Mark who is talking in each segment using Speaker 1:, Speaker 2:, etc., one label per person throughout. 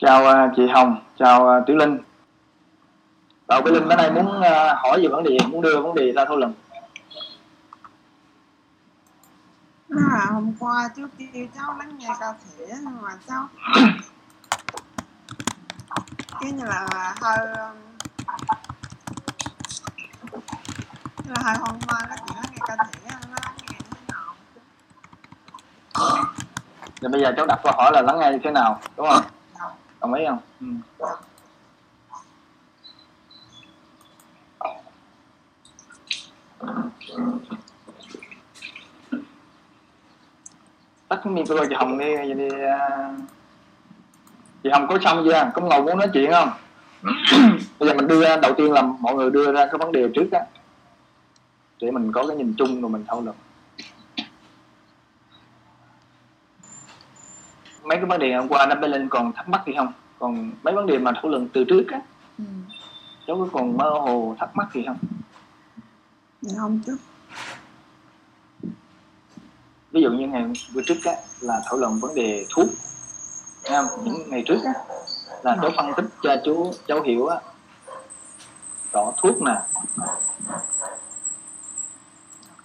Speaker 1: chào uh, chị Hồng chào uh, Tiểu Linh. Bảo Tiểu Linh ở đây muốn uh, hỏi về vấn đề muốn đưa vấn đề ra thảo luận.
Speaker 2: À, hôm qua chú kêu cháu lắng nghe ca thể nhưng mà cháu cái như là hơi như là hơi hoang mang cái chuyện lắng nghe ca thể nó lắng nghe như thế nào?
Speaker 1: Rồi bây giờ cháu đặt câu hỏi là lắng nghe như thế nào đúng không đồng ý không? Ừ. tắt cái micro chị Hồng đi, vậy đi à, chị Hồng có xong chưa? Có ngồi muốn nói chuyện không? Bây giờ mình đưa ra đầu tiên là mọi người đưa ra cái vấn đề trước á. Để mình có cái nhìn chung rồi mình thảo luận. Mấy cái vấn đề hôm qua nó bên lên còn thắc mắc gì không? Còn mấy vấn đề mà thảo luận từ trước á. Ừ. cháu có còn mơ hồ thắc mắc gì không?
Speaker 2: Dạ không chứ.
Speaker 1: Ví dụ như ngày bữa trước á là thảo luận vấn đề thuốc. Không? những ngày trước á là cháu phân tích cho chú cháu hiểu á. Rõ thuốc nè.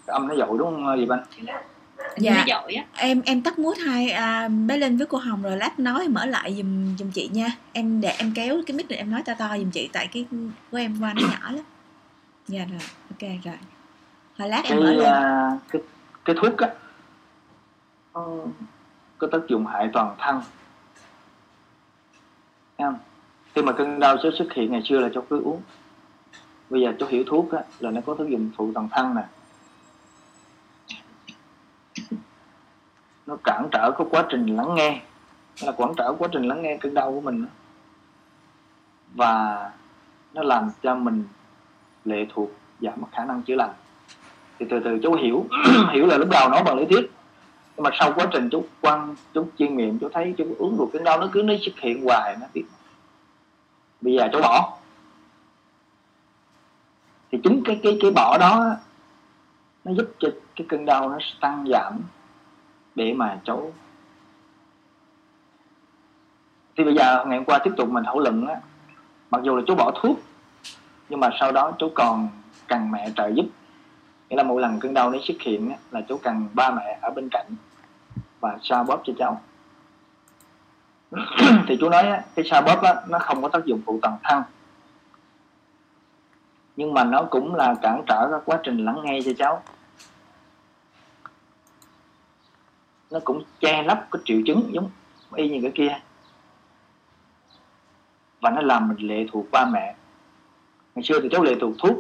Speaker 1: Cái âm nó dội đúng không gì anh
Speaker 3: dạ. em em tắt mút hai à, bé linh với cô hồng rồi lát nói mở lại dùm dùm chị nha. Em để em kéo cái mic này em nói to to dùm chị tại cái của em qua nó nhỏ lắm. Dạ rồi ok rồi. Hồi lát
Speaker 1: cái,
Speaker 3: em mở lên.
Speaker 1: uh, cái cái thuốc á có tác dụng hại toàn thân. Không? khi mà cơn đau sẽ xuất hiện ngày xưa là cho cứ uống. Bây giờ cháu hiểu thuốc á, là nó có tác dụng phụ toàn thân nè nó cản trở cái quá trình lắng nghe. Nó là cản trở quá trình lắng nghe cơn đau của mình. Và nó làm cho mình lệ thuộc giảm mất khả năng chữa lành. Thì từ từ chú hiểu hiểu là lúc đầu nó bằng lý thuyết. Nhưng mà sau quá trình chú quan, chú chiêm nghiệm, chú thấy, chú uống được cơn đau, nó cứ nó xuất hiện hoài, nó biết bây giờ chú bỏ. Thì chính cái cái cái bỏ đó nó giúp cho cái cơn đau nó tăng giảm để mà cháu. Thì bây giờ ngày hôm qua tiếp tục mình thảo luận á mặc dù là chú bỏ thuốc nhưng mà sau đó chú còn cần mẹ trợ giúp. Nghĩa là mỗi lần cơn đau nó xuất hiện á, là chú cần ba mẹ ở bên cạnh và xoa bóp cho cháu. Thì chú nói á, cái xoa bóp á, nó không có tác dụng phụ toàn thân nhưng mà nó cũng là cản trở các quá trình lắng nghe cho cháu. Nó cũng che lấp cái triệu chứng giống y như cái kia. Và nó làm mình lệ thuộc ba mẹ. Ngày xưa thì cháu lệ thuộc thuốc,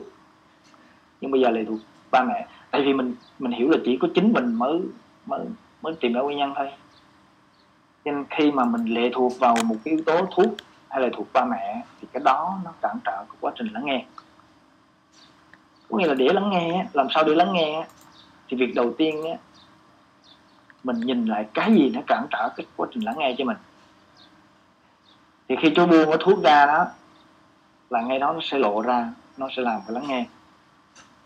Speaker 1: nhưng bây giờ lệ thuộc ba mẹ. Tại vì mình mình hiểu là chỉ có chính mình mới mới mới tìm ra nguyên nhân thôi. Nên khi mà mình lệ thuộc vào một cái yếu tố thuốc hay là thuộc ba mẹ, thì cái đó nó cản trở cái quá trình lắng nghe có nghĩa là để lắng nghe làm sao để lắng nghe thì việc đầu tiên mình nhìn lại cái gì nó cản trở cái quá trình lắng nghe cho mình. Thì khi chú buông cái thuốc ra đó, là ngay đó nó sẽ lộ ra, nó sẽ làm cái lắng nghe.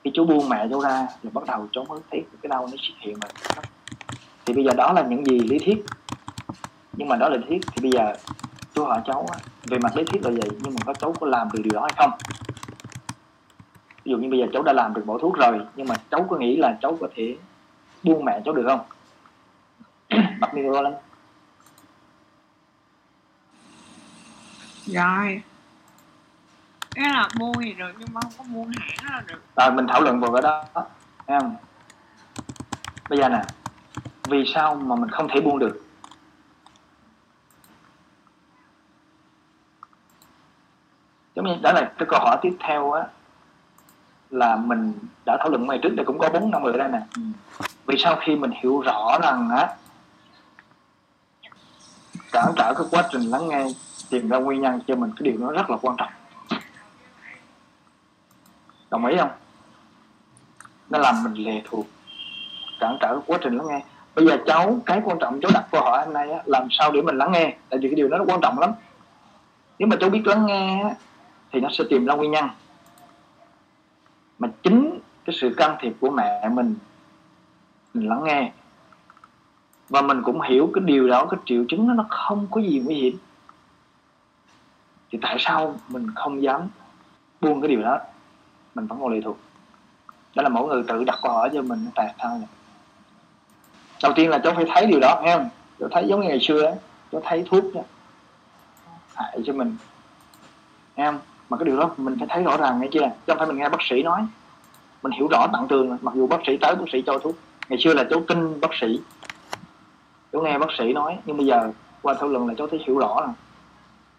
Speaker 1: Khi chú buông mẹ chú ra thì bắt đầu cháu mới thấy cái đau nó xuất hiện rồi thì bây giờ đó là những gì lý thuyết. Nhưng mà đó là lý thuyết, thì bây giờ chú hỏi cháu về mặt lý thuyết là vậy, nhưng mà có cháu có làm được điều đó hay không? Ví dụ như bây giờ cháu đã làm được bỏ thuốc rồi nhưng mà cháu có nghĩ là cháu có thể buông mẹ cháu được không? Bật micro lên
Speaker 2: rồi. Cái là mua gì được nhưng mà không có mua hãng là được.
Speaker 1: Rồi mình thảo luận vào cái đó thấy không? Bây giờ nè vì sao mà mình không thể buông được? Giống như đó là cái câu hỏi tiếp theo á là mình đã thảo luận ngày trước đây cũng có bốn năm người đây nè. Ừ. vì sao khi mình hiểu rõ rằng á cản trở cái quá trình lắng nghe tìm ra nguyên nhân cho mình cái điều đó rất là quan trọng. Đồng ý không? Nó làm mình lệ thuộc cản trở quá trình lắng nghe. Bây giờ cháu cái quan trọng cháu đặt câu hỏi hôm nay á, làm sao để mình lắng nghe? Tại vì cái điều đó nó quan trọng lắm. Nếu mà cháu biết lắng nghe á, thì nó sẽ tìm ra nguyên nhân mà chính cái sự can thiệp của mẹ mình mình lắng nghe. Và mình cũng hiểu cái điều đó cái triệu chứng đó nó không có gì nguy hiểm. Thì tại sao mình không dám buông cái điều đó? Mình vẫn còn lệ thuộc. Đó là mỗi người tự đặt câu hỏi cho mình tại sao vậy đầu tiên là cháu phải thấy điều đó nghe không? Cháu thấy giống như ngày xưa ấy, cháu thấy thuốc đó, hại cho mình. Nghe không? Mà cái điều đó mình phải thấy rõ ràng nghe chưa? Chứ không phải mình nghe bác sĩ nói. Mình hiểu rõ tận tường mặc dù bác sĩ tới bác sĩ cho thuốc. Ngày xưa là cháu tin bác sĩ. Cháu nghe bác sĩ nói, nhưng bây giờ qua thảo luận là cháu thấy hiểu rõ là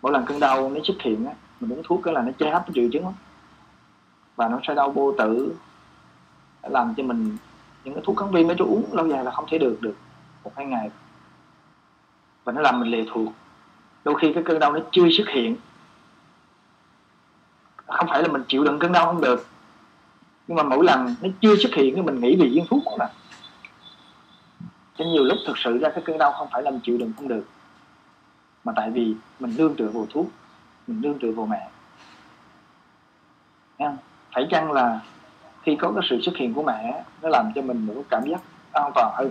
Speaker 1: mỗi lần cơn đau nó xuất hiện á, mình uống thuốc cái là nó che hết cái triệu chứng đó. và nó sẽ đau vô tử làm cho mình những cái thuốc kháng viêm mấy chú uống lâu dài là không thể được được một hai ngày. Và nó làm mình lệ thuộc đôi khi cái cơn đau nó chưa xuất hiện không phải là mình chịu đựng cơn đau không được. Nhưng mà mỗi lần nó chưa xuất hiện thì mình nghĩ vì viên thuốc mà cho nhiều lúc thực sự ra cái cơn đau không phải là mình chịu đựng không được. Mà tại vì mình nương tựa vào thuốc, mình nương tựa vào mẹ. Nghe không? phải chăng là khi có cái sự xuất hiện của mẹ, nó làm cho mình có cảm giác an toàn hơn,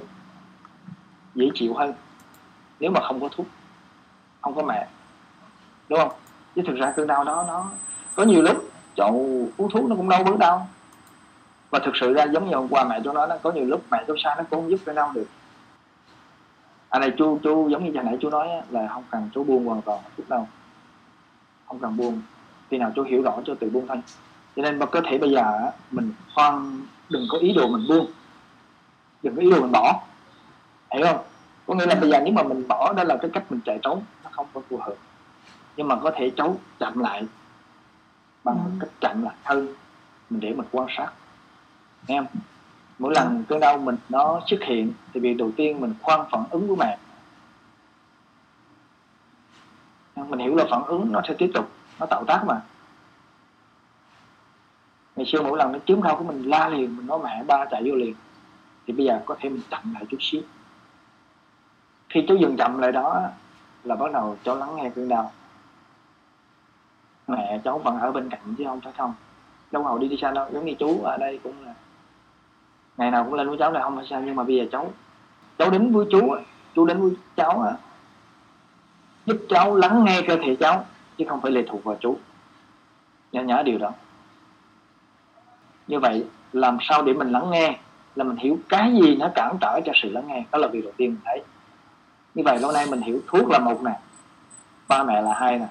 Speaker 1: dễ chịu hơn, nếu mà không có thuốc, không có mẹ. Đúng không? Chứ thực ra cơn đau đó, nó có nhiều lúc chậu uống thuốc nó cũng đau bớt đau. Và thực sự ra giống như hôm qua mẹ tôi nói nó có nhiều lúc mẹ tôi sai nó cũng không giúp cơn đau được. Anh này, chú chú, giống như hồi nãy chú nói là không cần chú buông hoàn toàn chút đâu. Không cần buông. Khi nào chú hiểu rõ cho tự buông thôi. Cho nên mà có thể bây giờ mình khoan, đừng có ý đồ mình buông. Đừng có ý đồ mình bỏ. Hiểu không? Có nghĩa là bây giờ nếu mà mình bỏ, đó là cái cách mình chạy trốn, nó không có phù hợp. Nhưng mà có thể trốn chậm lại bằng ừ. cách chậm lại hơn mình để mình quan sát. Không? Mỗi lần cơn đau mình nó xuất hiện thì việc đầu tiên mình khoan phản ứng của mẹ. Mình hiểu là phản ứng nó sẽ tiếp tục nó tạo tác mà. Ngày xưa mỗi lần nó chướng đau của mình la liền mình nói mẹ ba chạy vô liền. Thì bây giờ có thể mình chậm lại chút xíu. Khi cháu dừng chậm lại đó là bắt đầu cháu lắng nghe cơn đau mẹ cháu vẫn ở bên cạnh chứ không phải không. Đâu hầu đi đi xa đâu, giống như chú ở đây cũng là ngày nào cũng lên với cháu là không phải sao, nhưng mà bây giờ cháu cháu đến với chú chú đến với cháu giúp cháu lắng nghe cơ thể cháu, chứ không phải lệ thuộc vào chú. Nhớ nhớ điều đó. Như vậy, làm sao để mình lắng nghe là mình hiểu cái gì nó cản trở cho sự lắng nghe? Đó là việc đầu tiên mình thấy. Như vậy, lâu nay mình hiểu, thuốc là một nè, ba mẹ là hai nè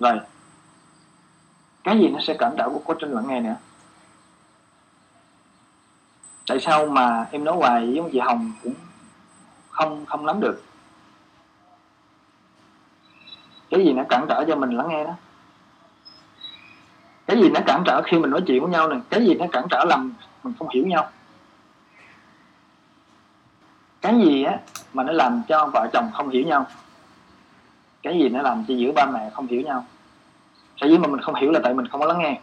Speaker 1: rồi cái gì nó sẽ cản trở của quá trình lắng nghe nữa tại sao mà em nói hoài giống chị Hồng cũng không không nắm được? Cái gì nó cản trở cho mình lắng nghe đó? Cái gì nó cản trở khi mình nói chuyện với nhau này cái gì nó cản trở làm mình không hiểu nhau? Cái gì á mà nó làm cho vợ chồng không hiểu nhau? Cái gì nó làm cho giữa ba mẹ không hiểu nhau? Sở dĩ mà mình không hiểu là tại mình không có lắng nghe.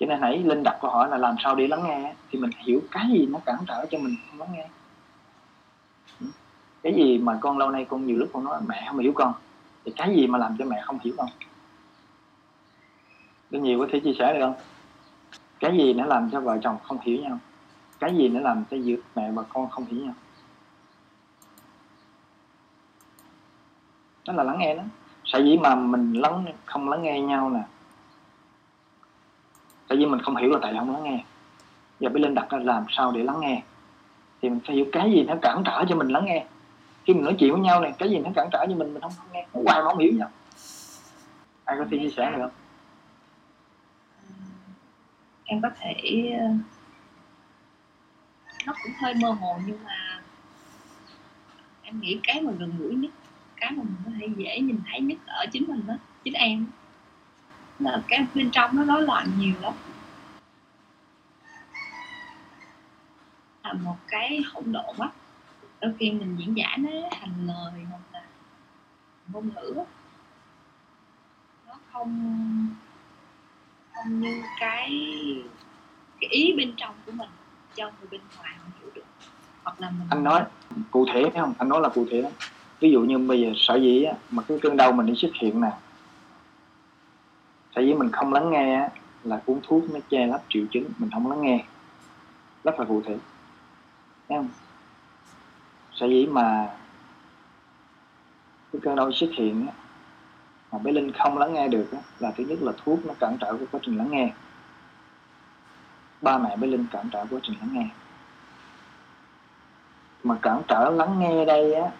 Speaker 1: Cho nên hãy linh đặt câu hỏi là làm sao để lắng nghe thì mình hiểu cái gì nó cản trở cho mình không lắng nghe. Ừ. Cái gì mà con lâu nay con nhiều lúc con nói mẹ không hiểu con, thì cái gì mà làm cho mẹ không hiểu con? Có nhiều có thể chia sẻ được không? Cái gì nó làm cho vợ chồng không hiểu nhau? Cái gì nó làm cho giữa mẹ và con không hiểu nhau? Đó là lắng nghe đó. Sở dĩ mà mình lắng không lắng nghe nhau nè tại vì mình không hiểu là tại sao không lắng nghe. Giờ mới lên đặt ra làm sao để lắng nghe. Thì mình phải hiểu cái gì nó cản trở cho mình lắng nghe. Khi mình nói chuyện với nhau này cái gì nó cản trở cho mình mình không, không nghe. Nó hoài mà không hiểu nhau. Ai có thể chia sẻ được không?
Speaker 4: Em có thể ờ, nó cũng hơi mơ hồ nhưng mà em nghĩ cái mà gần gũi nhất cái mà mình có thể dễ nhìn thấy nhất ở chính mình đó chính em là cái bên trong nó rối loạn nhiều lắm. Là một cái hỗn độn á. Đôi khi mình diễn giải nó thành lời hoặc là ngôn ngữ nó không không như cái cái ý bên trong của mình cho người bên ngoài không hiểu được. Hoặc là mình
Speaker 1: anh nói cụ thể phải không? Anh nói là cụ thể lắm ví dụ như bây giờ sở dĩ á, mà cái cơn đau mình đi xuất hiện nè sở dĩ mình không lắng nghe á, là uống thuốc nó che lấp triệu chứng mình không lắng nghe. Rất là cụ thể. Thấy không? Sở dĩ mà cái cơn đau xuất hiện mà bé linh không lắng nghe được á, là thứ nhất là thuốc nó cản trở cái quá trình lắng nghe. Ba mẹ bé linh cản trở quá trình lắng nghe. Mà cản trở lắng nghe đây á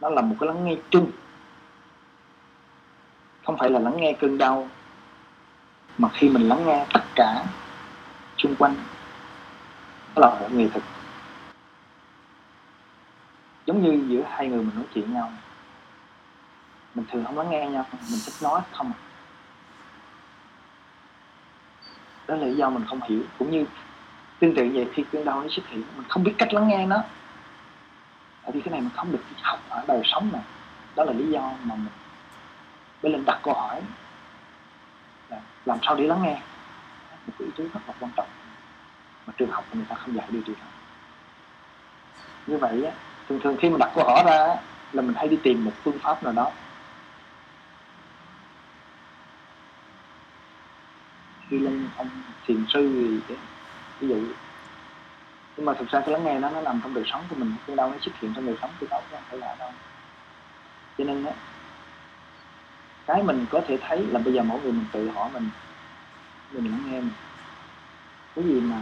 Speaker 1: nó là một cái lắng nghe chung. Không phải là lắng nghe cơn đau mà khi mình lắng nghe tất cả xung quanh đó là một nghệ thực, giống như giữa hai người mình nói chuyện nhau mình thường không lắng nghe nhau mình thích nói không. Đó là lý do mình không hiểu cũng như tương tự vậy khi cơn đau nó xuất hiện mình không biết cách lắng nghe nó tại vì cái này mình không được học ở đời sống này. Đó là lý do mà mình bên lên đặt câu hỏi là làm sao để lắng nghe? Một cái ý tứ rất là quan trọng mà trường học người ta không dạy điều đó như vậy á, thường thường khi mà đặt câu hỏi ra là mình hay đi tìm một phương pháp nào đó. Đi lên ông thiền sư gì ví dụ nhưng mà thực ra cái lắng nghe nó nó nằm trong đời sống của mình cái đâu nó xuất hiện trong đời sống của đâu không phải là đâu cho nên á cái mình có thể thấy là bây giờ mỗi người mình tự hỏi mình mình lắng nghe mình. Cái gì mà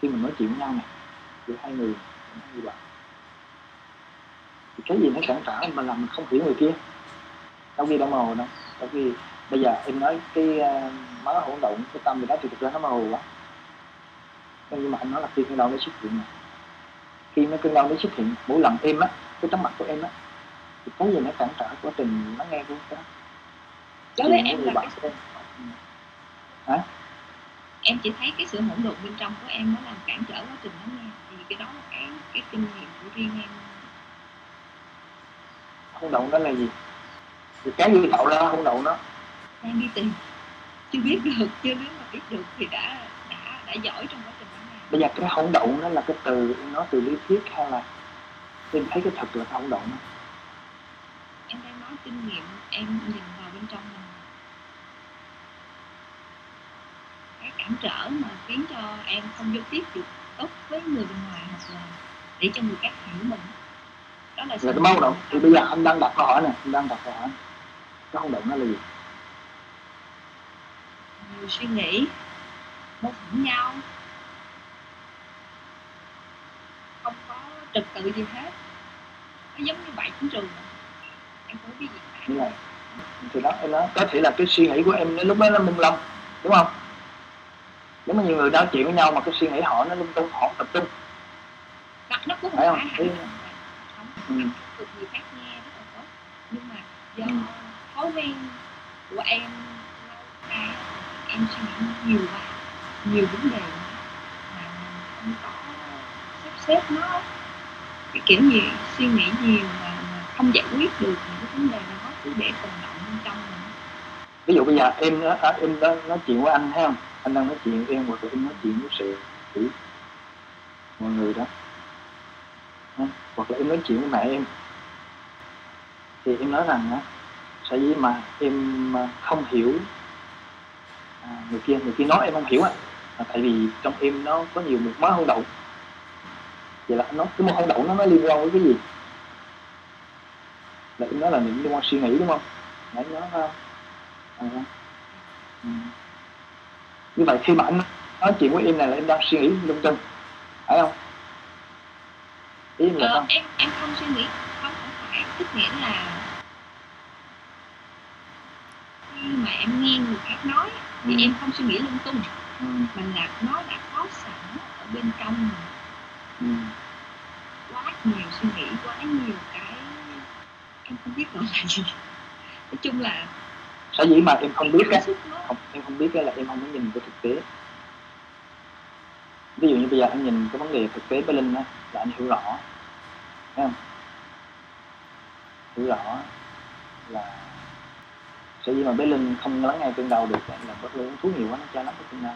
Speaker 1: khi mình nói chuyện với nhau này giữa hai người như vậy. Thì cái gì nó cản trở mà làm mình không hiểu người kia? Đâu ghi đâu màu đâu. Đâu ghi bây giờ em nói cái ờ, uh, má hỗn độn cái tâm gì đó thì thực ra nó màu quá nhưng mà anh nói là khi cơn đau nó xuất hiện này khi nó cơn đau nó xuất hiện mỗi lần em á cái tấm mặt của em á thì cái gì nó cản trở quá trình lắng nghe của đó.
Speaker 4: Đối với em là cái...
Speaker 1: em. hả?
Speaker 4: Em chỉ thấy cái sự hỗn độn bên trong của em nó làm cản trở quá trình lắng nghe thì cái đó là cái cái kinh nghiệm của riêng em.
Speaker 1: Hỗn độn đó là gì? Thì cái gì tạo ra hỗn độn đó.
Speaker 4: Đang đi tìm. Chưa biết được chưa nếu mà biết được thì đã đã đã giỏi trong quá trình lắng nghe
Speaker 1: bây giờ cái hỗn độn nó là cái từ nó từ lý thuyết hay là em thấy cái thật là cái hỗn độn đó?
Speaker 4: Em đang nói kinh nghiệm em nhìn vào bên trong mình. Cái cản trở mà khiến cho em không giao tiếp được tốt với người bên ngoài hoặc là để cho người khác hiểu mình đó là
Speaker 1: là cái hỗn độn. thì bây giờ anh đang đặt câu hỏi này anh đang đặt câu hỏi. Cái hỗn độn nó là gì?
Speaker 4: Nhiều suy nghĩ mâu thuẫn nhau không có trật tự gì hết. Nó giống như vậy chiến trường em không biết gì cả.
Speaker 1: Là thì đó em nói có thể là cái suy nghĩ của em lúc đó nó mông lung đúng không? Giống như nhiều người nói chuyện với nhau mà cái suy nghĩ họ nó lung tung họ không tập trung.
Speaker 4: Nó, nó cũng
Speaker 1: phải
Speaker 4: không
Speaker 1: không?
Speaker 4: phải là
Speaker 1: ừ.
Speaker 4: không được người khác nghe rất là tốt. Nhưng mà do
Speaker 1: Ừ.
Speaker 4: thói quen của em lâu nay em suy nghĩ nhiều quá nhiều vấn đề mà mình không có sắp xếp nó cái kiểu gì suy nghĩ nhiều mà, mà không giải quyết được những cái vấn đề đó cứ để tồn động bên trong mình.
Speaker 1: Ví dụ bây giờ em đó, em đó nói chuyện với anh thấy không? Anh đang nói chuyện với em hoặc là em nói chuyện với sự chỉ mọi người đó. Hoặc là em nói chuyện với mẹ em. Thì em nói rằng á sở dĩ mà em à, không hiểu à, người kia người kia nói em không hiểu á tại vì trong em nó có nhiều một mớ hỗn động vậy là nói cái mớ hỗn độn nó nó liên quan với cái gì là nói là những liên quan suy nghĩ đúng không nãy nói phải không à, ừ. như vậy khi mà anh nói chuyện với em này là em đang suy nghĩ lung tung phải không ý em là
Speaker 4: ờ,
Speaker 1: không
Speaker 4: em em không suy nghĩ không không phải tức nghĩa là khi mà em nghe người khác nói thì
Speaker 1: Ừ.
Speaker 4: em không suy nghĩ lung tung
Speaker 1: ừ.
Speaker 4: mà là nó đã có sẵn ở bên trong mình
Speaker 1: Ừ.
Speaker 4: nhiều suy nghĩ quá nhiều cái em không biết gọi là gì. Nói chung là
Speaker 1: sở dĩ mà em không biết
Speaker 4: nó
Speaker 1: không em không biết á là em không có nhìn cái thực tế. Ví dụ như bây giờ anh nhìn cái vấn đề thực tế với linh á là anh hiểu rõ. Thấy không? Hiểu rõ là sở dĩ mà bé linh không lắng nghe cơn đau được là bất uống thuốc nhiều quá nó cho lắm cái cơn đau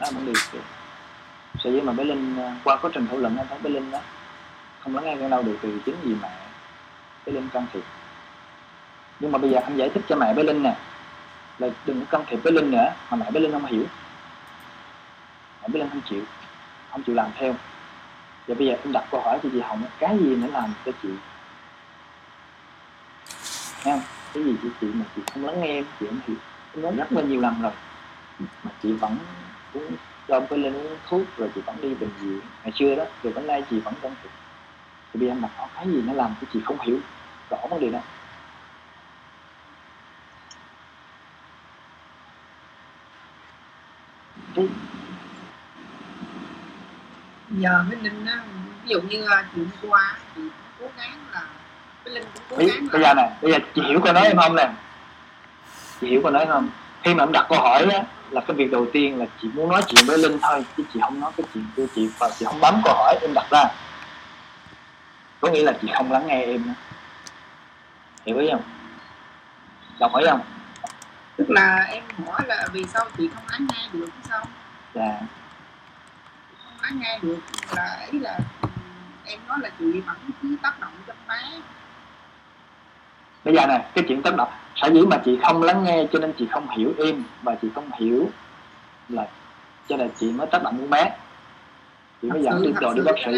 Speaker 1: đó là vấn đề sở dĩ mà bé linh à, qua quá trình thảo luận anh thấy bé linh đó không lắng nghe cơn đâu được từ chính vì mẹ bé linh can thiệp? Nhưng mà bây giờ anh giải thích cho mẹ bé linh nè. Là đừng có can thiệp bé linh nữa, mà mẹ bé linh không hiểu. Mẹ bé linh không chịu không chịu làm theo. Và bây giờ em đặt câu hỏi cho chị hồng, cái gì nữa làm cho chị? Nghe cái gì chị chị mà chị không lắng nghe em chị không hiểu. Em nói rất là nhiều lần rồi, mà chị vẫn uống cho cái lên uống thuốc rồi, chị vẫn đi bệnh viện. Ngày xưa đó rồi đến nay chị, vẫn đang thực thì bây giờ mặt cái gì nó làm cho chị không hiểu rõ vấn đề đó.
Speaker 2: Cái giờ với linh á ví dụ như à, chuyện qua chị cố gắng là với linh cũng cố gắng
Speaker 1: bây giờ này bây giờ chị hiểu câu nói em không nè? Chị hiểu câu nói không? Khi mà em đặt câu hỏi á là cái việc đầu tiên là chị muốn nói chuyện với linh thôi chứ chị không nói cái chuyện của chị và chị không bấm câu hỏi em đặt ra có nghĩa là chị không lắng nghe em hiểu ý không? Đọc hỏi không?
Speaker 2: Tức là em hỏi là vì sao chị không lắng nghe được sao
Speaker 1: dạ.
Speaker 2: Không lắng nghe được là ý là em nói là chị vẫn cứ tác động trong bé
Speaker 1: bây giờ này cái chuyện tác động sở dĩ mà chị không lắng nghe cho nên chị không hiểu em và chị không hiểu là cho nên chị mới tác động con bé chị mới dẫn đi đồ đi bác sĩ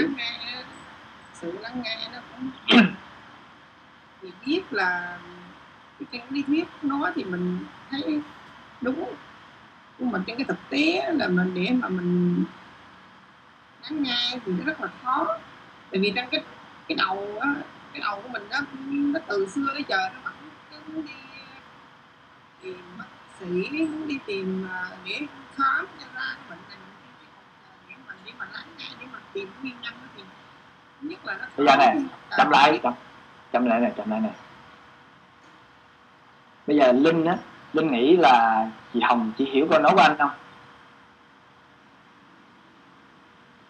Speaker 2: sự lắng nghe nó cũng chị biết là trên lý thuyết nói thì mình thấy đúng. Nhưng mà trên cái thực tế là mình để mà mình lắng nghe thì nó rất là khó. Tại vì trong cái cái đầu á cái đầu của mình đó nó từ xưa tới giờ nó vẫn cứ đi tìm bác sĩ đi tìm à, để khám cho ra cái bệnh này để mà để mà lắng nghe để mà tìm nguyên nhân thì nhất là nó
Speaker 1: bây giờ này chậm lại chậm, chậm lại này chậm lại này bây giờ linh á linh nghĩ là chị hồng chỉ hiểu câu nói của anh không?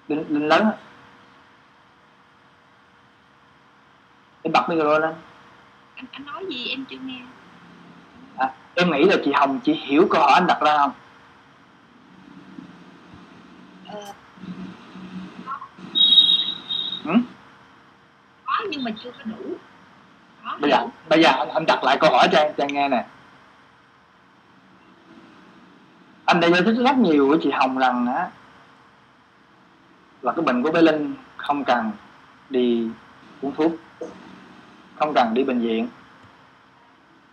Speaker 1: Linh, linh lớn á. Em bật micro lên.
Speaker 4: Anh anh nói gì em chưa nghe.
Speaker 1: À, em nghĩ là chị hồng chỉ hiểu câu hỏi anh đặt ra không?
Speaker 4: Ờ,
Speaker 1: ừ?
Speaker 4: có nhưng mà chưa có đủ. Có
Speaker 1: bây giờ
Speaker 4: đủ.
Speaker 1: bây giờ anh, anh đặt lại câu hỏi cho em cho nghe nè. Anh đã giải thích rất nhiều với chị hồng rằng á là cái bệnh của bé linh không cần đi uống thuốc không cần đi bệnh viện.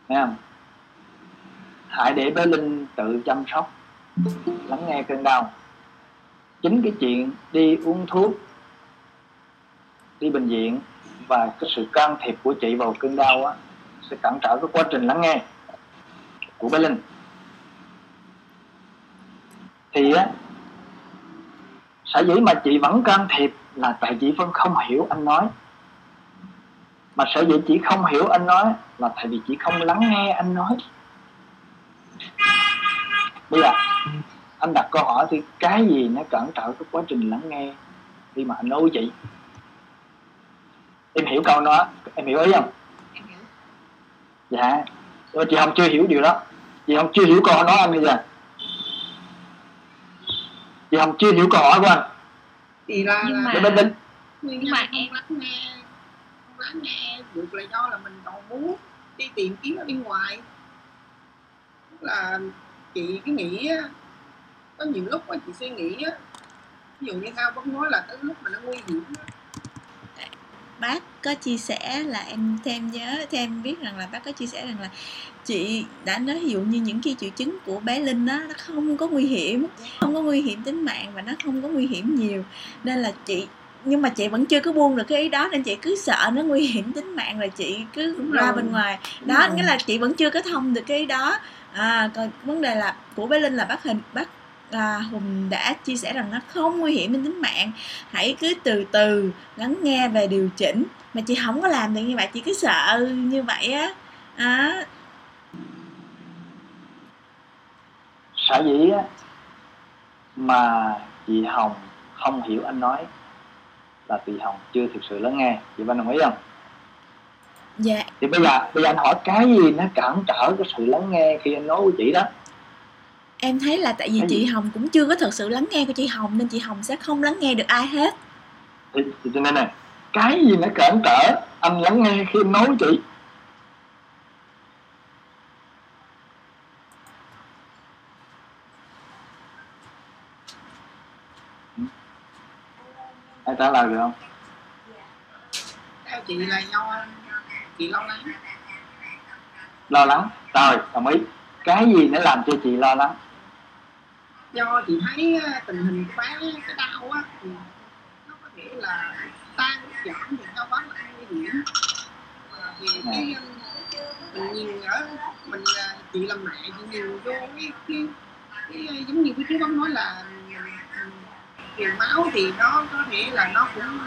Speaker 1: Nghe không? Hãy để bé linh tự chăm sóc lắng nghe cơn đau. Chính cái chuyện đi uống thuốc đi bệnh viện và cái sự can thiệp của chị vào cơn đau á, sẽ cản trở cái quá trình lắng nghe của bé linh. Thì á, sở dĩ mà chị vẫn can thiệp là tại chị vẫn không hiểu anh nói. Mà sở dĩ chị không hiểu anh nói là tại vì chị không lắng nghe anh nói. Bây giờ, anh đặt câu hỏi thì cái gì nó cản trở cái quá trình lắng nghe khi mà anh nói với chị? Em hiểu câu đó. Em hiểu ý không?
Speaker 4: Em hiểu.
Speaker 1: Dạ. Nhưng mà chị không chưa hiểu điều đó. Chị không chưa hiểu câu hỏi nói anh bây giờ. Chị không chưa hiểu câu hỏi của anh.
Speaker 2: Thì là,
Speaker 4: Nhưng
Speaker 2: là
Speaker 4: mà-
Speaker 1: bên
Speaker 2: nguyên
Speaker 4: Nhưng mà em-
Speaker 2: lắng nghe. Không lắng nghe. Được là do là mình còn muốn đi tìm kiếm ở bên ngoài. Tức là chị cứ nghĩ á, có nhiều lúc á, chị suy nghĩ á, ví dụ như thao vẫn nói là tới lúc mà nó nguy hiểm á,
Speaker 3: bác có chia sẻ là em thêm nhớ thêm biết rằng là bác có chia sẻ rằng là chị đã nói ví dụ như những cái triệu chứng của bé linh á nó không có nguy hiểm không có nguy hiểm tính mạng và nó không có nguy hiểm nhiều nên là chị nhưng mà chị vẫn chưa có buông được cái ý đó nên chị cứ sợ nó nguy hiểm tính mạng là chị cứ
Speaker 2: Đúng
Speaker 3: ra
Speaker 2: rồi.
Speaker 3: bên ngoài
Speaker 2: Đúng
Speaker 3: đó
Speaker 2: rồi.
Speaker 3: nghĩa là chị vẫn chưa có thông được cái ý đó à còn vấn đề là của bé linh là bác hình bác à, hùng đã chia sẻ rằng nó không nguy hiểm đến tính mạng. Hãy cứ từ từ lắng nghe và điều chỉnh. Mà chị không có làm được như vậy chị cứ sợ như vậy á. À,
Speaker 1: sở dĩ á, mà chị hồng không hiểu anh nói là chị hồng chưa thực sự lắng nghe. Chị Văn đồng ý không?
Speaker 3: Dạ.
Speaker 1: Thì bây giờ bây giờ anh hỏi cái gì nó cản trở cái sự lắng nghe khi anh nói với chị đó
Speaker 3: em thấy là tại vì chị hồng cũng chưa có thực sự lắng nghe của chị hồng nên chị hồng sẽ không lắng nghe được ai hết.
Speaker 1: Thì, thì cho nên này cái gì nó cản trở anh lắng nghe khi anh nói chị? Ai trả lời được không?
Speaker 2: Theo chị là do chị lo lắng.
Speaker 1: Lo lắng. Rồi đồng ý. Cái gì nó làm cho chị lo lắng
Speaker 2: do chị thấy tình hình của bé cái đau á thì nó có thể là tan giảm thì đau quá là nguy hiểm. Vì cái mình nhìn ở mình chị làm mẹ chị nhìn vô cái, cái, cái giống như cái chú bấm nói là truyền máu thì nó có thể là nó cũng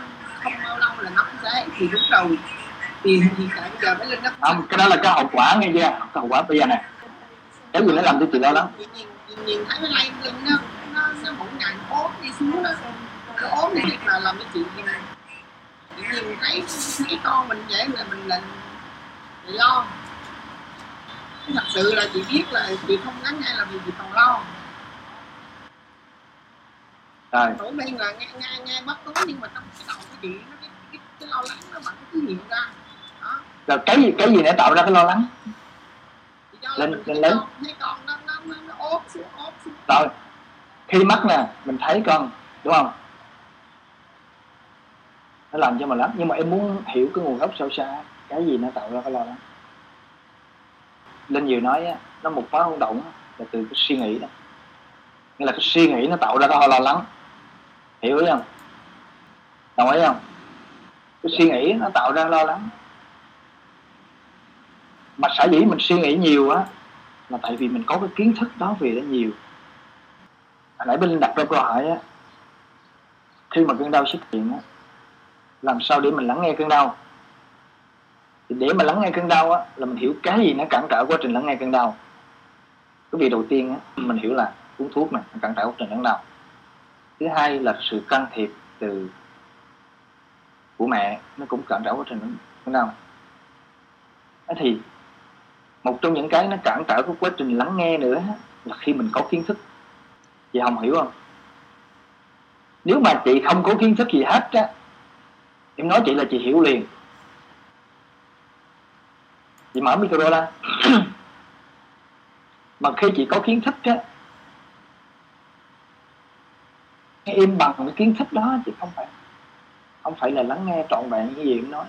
Speaker 2: không bao lâu là nó cũng sẽ thì đúng rồi. Thì hiện tại bây giờ mới lên nó
Speaker 1: không cái đó là cái hậu quả nghe chưa? Cái hậu quả bây giờ này cái gì nó làm cho chị lo lắng
Speaker 2: nhìn, nhìn thấy nó lay lên nó nó nó mỗi ngày ốm đi xuống nó nó ốm thì là làm cho chị nhìn nhìn thấy thấy con mình vậy là mình là lo thật sự là chị biết là chị không lắng nghe là vì chị còn lo rồi tổ bên là nghe nghe nghe bất tối nhưng mà trong cái đầu của chị nó cái, cái, cái lo lắng nó vẫn cứ hiện ra. Đó.
Speaker 1: Rồi cái gì cái gì để tạo ra cái lo lắng?
Speaker 2: Lên lên lớn thấy con nó
Speaker 1: rồi khi mắt nè mình thấy con đúng không? Nó làm cho mình lắm nhưng mà em muốn hiểu cái nguồn gốc sâu xa cái gì nó tạo ra cái lo lắng. Linh vừa nói á, nó một phá hỗn động là từ cái suy nghĩ đó. Nghĩa là cái suy nghĩ nó tạo ra cái lo lắng. Hiểu ý không? Đồng ý không? Cái suy nghĩ nó tạo ra lo lắng. Mà sở dĩ mình suy nghĩ nhiều á là tại vì mình có cái kiến thức đó về nó nhiều. Hồi nãy bên đặt ra câu hỏi á, khi mà cơn đau xuất hiện á, làm sao để mình lắng nghe cơn đau? Thì để mà lắng nghe cơn đau á, là mình hiểu cái gì nó cản trở quá trình lắng nghe cơn đau. Cái việc đầu tiên á, mình hiểu là uống thuốc này cản trở quá trình lắng đau. Thứ hai là sự can thiệp từ của mẹ, nó cũng cản trở quá trình lắng đau. Thì một trong những cái nó cản trở cái quá trình lắng nghe nữa là khi mình có kiến thức. Chị không hiểu không? Nếu mà chị không có kiến thức gì hết á, em nói chị là chị hiểu liền. Chị mở micro ra. Mà khi chị có kiến thức á, em bằng cái kiến thức đó chị không phải không phải là lắng nghe trọn vẹn như gì em nói.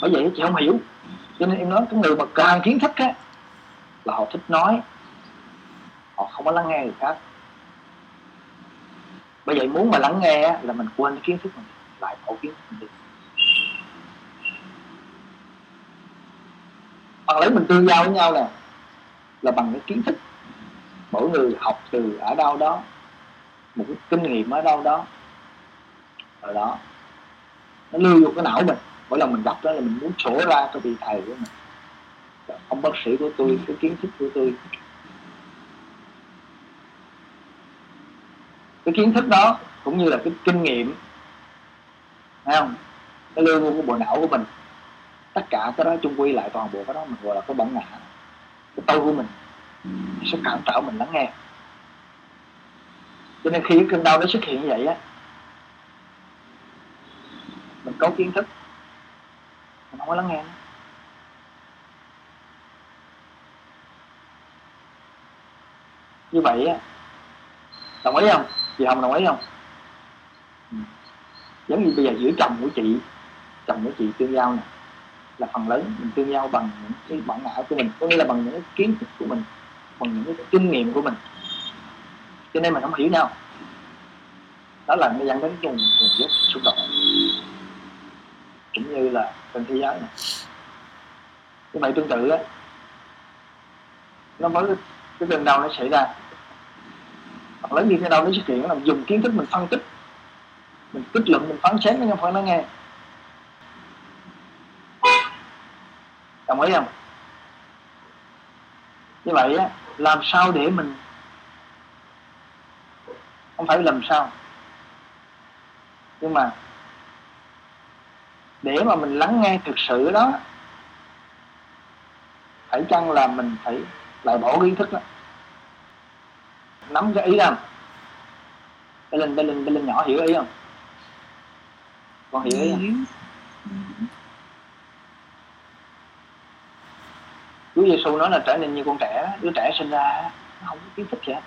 Speaker 1: Bởi vậy chị không hiểu cho nên em nói cái người mà càng kiến thức á, là họ thích nói, họ không có lắng nghe người khác. Bởi vậy muốn mà lắng nghe là mình quên cái kiến thức mình, lại phổ kiến thức mình đi. Bằng lấy mình tương giao với nhau nè, là bằng cái kiến thức. Mỗi người học từ ở đâu đó, một cái kinh nghiệm ở đâu đó rồi đó. Nó lưu vô cái não mình mỗi lần mình gặp đó là mình muốn sổ ra cái vị thầy của mình. Ông bác sĩ của tôi, cái kiến thức của tôi. Cái kiến thức đó cũng như là cái kinh nghiệm, thấy không? Cái lương của bộ não của mình. Tất cả cái đó chung quy lại toàn bộ cái đó mình gọi là cái bản ngã. Cái tôi của mình sẽ cản trở mình lắng nghe. Cho nên khi cái cơn đau nó xuất hiện như vậy á, mình có kiến thức mình không có lắng nghe nữa. như vậy á, đồng ý không? Chị hồng đồng ý không? Ừ. giống như bây giờ giữa chồng của chị, chồng của chị tương giao nè, là phần lớn mình tương giao bằng những cái bản ngã của mình, có nghĩa là bằng những cái kiến thức của mình, bằng những cái kinh nghiệm của mình. Cho nên mình không hiểu nhau. Đó là nó dẫn đến cái nguồn gốc xung đột cũng như là trên thế giới này. Như vậy tương tự á, nó mới, cái cơn đau nó xảy ra. Hoặc lớn như thế đâu nó xuất hiện là dùng kiến thức mình phân tích. Mình kết luận, mình phán xét nó không phải nó nghe. Đồng ý không? Như vậy á, làm sao để mình không phải làm sao, nhưng mà để mà mình lắng nghe thực sự đó phải chăng là mình phải lại bỏ kiến thức đó nắm cái ý không Bé Linh, Bé Linh, Bé Linh nhỏ hiểu ý không? Con hiểu ý không? Chúa Giêsu nói là trở nên như con trẻ, đứa trẻ sinh ra nó không có kiến thức gì hết.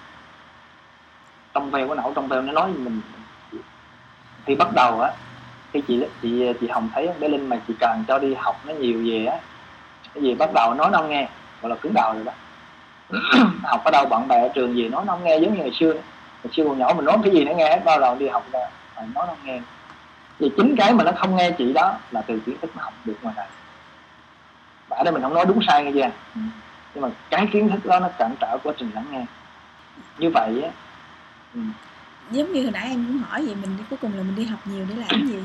Speaker 1: Trong veo cái não trong veo nó nói mình khi bắt đầu á khi chị chị chị Hồng thấy bé Linh mà chị cần cho đi học nó nhiều về á. Cái gì bắt đầu nói nó không nghe. Gọi là cứng đầu rồi đó. Học ở đâu bạn bè ở trường gì nói nó không nghe giống như ngày xưa. Nữa. ngày xưa còn nhỏ mình nói cái gì nó nghe hết bao đầu đi học là nói nó không nghe. Vì chính cái mà nó không nghe chị đó là từ kiến thức nó học được ngoài này và ở đây mình không nói đúng sai nghe chưa? Ừ. nhưng mà cái kiến thức đó nó cản trở quá trình lắng nghe. Như vậy á
Speaker 3: ừ. Giống như hồi nãy em cũng hỏi vậy mình cuối cùng là mình đi học nhiều để làm gì?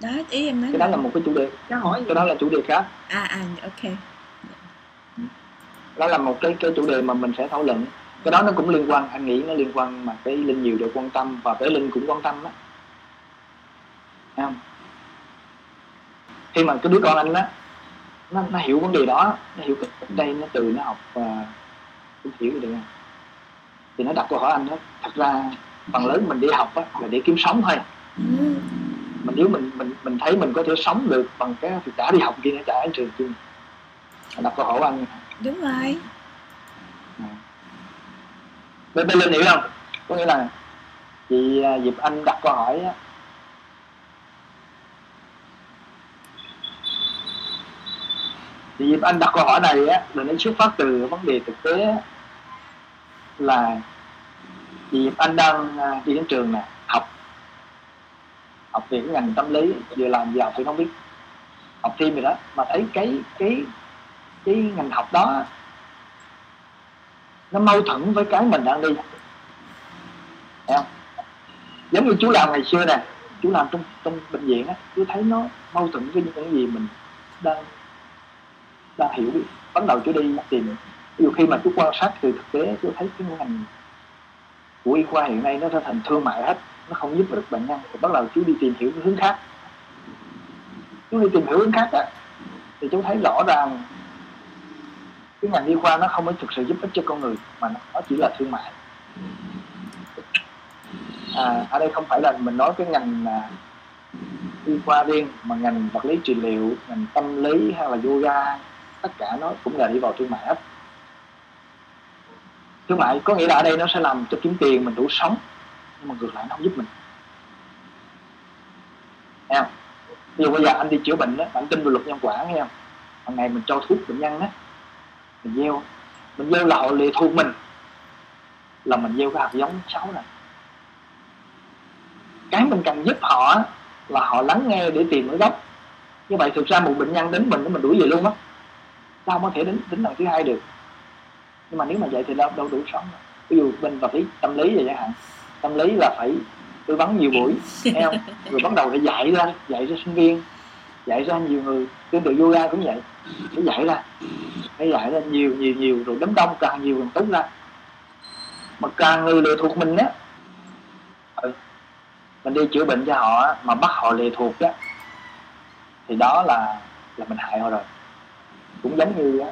Speaker 3: Đó ý em nói
Speaker 1: cái đó là một cái chủ đề.
Speaker 2: Cái hỏi
Speaker 1: cái đó là chủ đề khác.
Speaker 3: À à ok.
Speaker 1: Đó là một cái cái chủ đề mà mình sẽ thảo luận. Cái đó nó cũng liên quan anh nghĩ nó liên quan mà cái linh nhiều được quan tâm và cái linh cũng quan tâm đó không? Khi mà cái đứa con anh đó nó, nó hiểu vấn đề đó nó hiểu cái đây nó từ nó học và cũng hiểu được không thì nó đặt câu hỏi anh đó thật ra phần lớn mình đi học á, là để kiếm sống thôi. Ừ. Mà nếu mình mình mình thấy mình có thể sống được bằng cái thì trả đi học kia trả ở trường kia đặt câu hỏi anh
Speaker 3: đúng rồi.
Speaker 1: À. bên bên linh hiểu không? Có nghĩa là chị à, dịp anh đặt câu hỏi á thì anh đặt câu hỏi này á là nó xuất phát từ vấn đề thực tế là vì anh đang à, đi đến trường nè, học. Học về cái ngành tâm lý, vừa làm vừa học thì không biết. Học thêm gì đó, mà thấy cái cái cái ngành học đó, nó mâu thuẫn với cái mình đang đi. Thấy không? Giống như chú làm ngày xưa nè, chú làm trong trong bệnh viện á, chú thấy nó mâu thuẫn với những cái gì mình đang đang hiểu bắt đầu chú đi tìm ví dụ khi mà chú quan sát từ thực tế chú thấy cái ngành của y khoa hiện nay nó trở thành thương mại hết nó không giúp được bệnh nhân thì bắt đầu chú đi tìm hiểu cái hướng khác. Chú đi tìm hiểu hướng khác á thì chú thấy rõ ràng cái ngành y khoa nó không có thực sự giúp ích cho con người mà nó chỉ là thương mại. À, ở đây không phải là mình nói cái ngành là y khoa riêng mà ngành vật lý trị liệu ngành tâm lý hay là yoga tất cả nó cũng là đi vào thương mại hết thương mại có nghĩa là ở đây nó sẽ làm cho kiếm tiền mình đủ sống, nhưng mà ngược lại nó không giúp mình. Nghe không? Ví dụ bây giờ anh đi chữa bệnh đó, anh tin vào luật nhân quả, nghe không? Hàng ngày mình cho thuốc bệnh nhân đó mình gieo. Mình gieo là họ lệ thuộc mình, là mình gieo cái hạt giống xấu này. Cái mình cần giúp họ là họ lắng nghe để tìm cái gốc. Như vậy thực ra một bệnh nhân đến mình mình đuổi về luôn á sao không có thể đến đến lần thứ hai được. Nhưng mà nếu mà vậy thì đâu đâu đủ sống ví dụ bên vật lý tâm lý vậy chẳng hạn. Tâm lý là phải tư vấn nhiều buổi thấy không? Rồi bắt đầu phải dạy ra dạy cho sinh viên dạy ra nhiều người. Tương tự yoga cũng vậy. Phải dạy ra. Phải dạy ra nhiều nhiều nhiều rồi đám đông càng nhiều càng tốt ra. Mà càng người lệ thuộc mình á ừ, mình đi chữa bệnh cho họ mà bắt họ lệ thuộc á thì đó là là mình hại họ rồi cũng giống như á,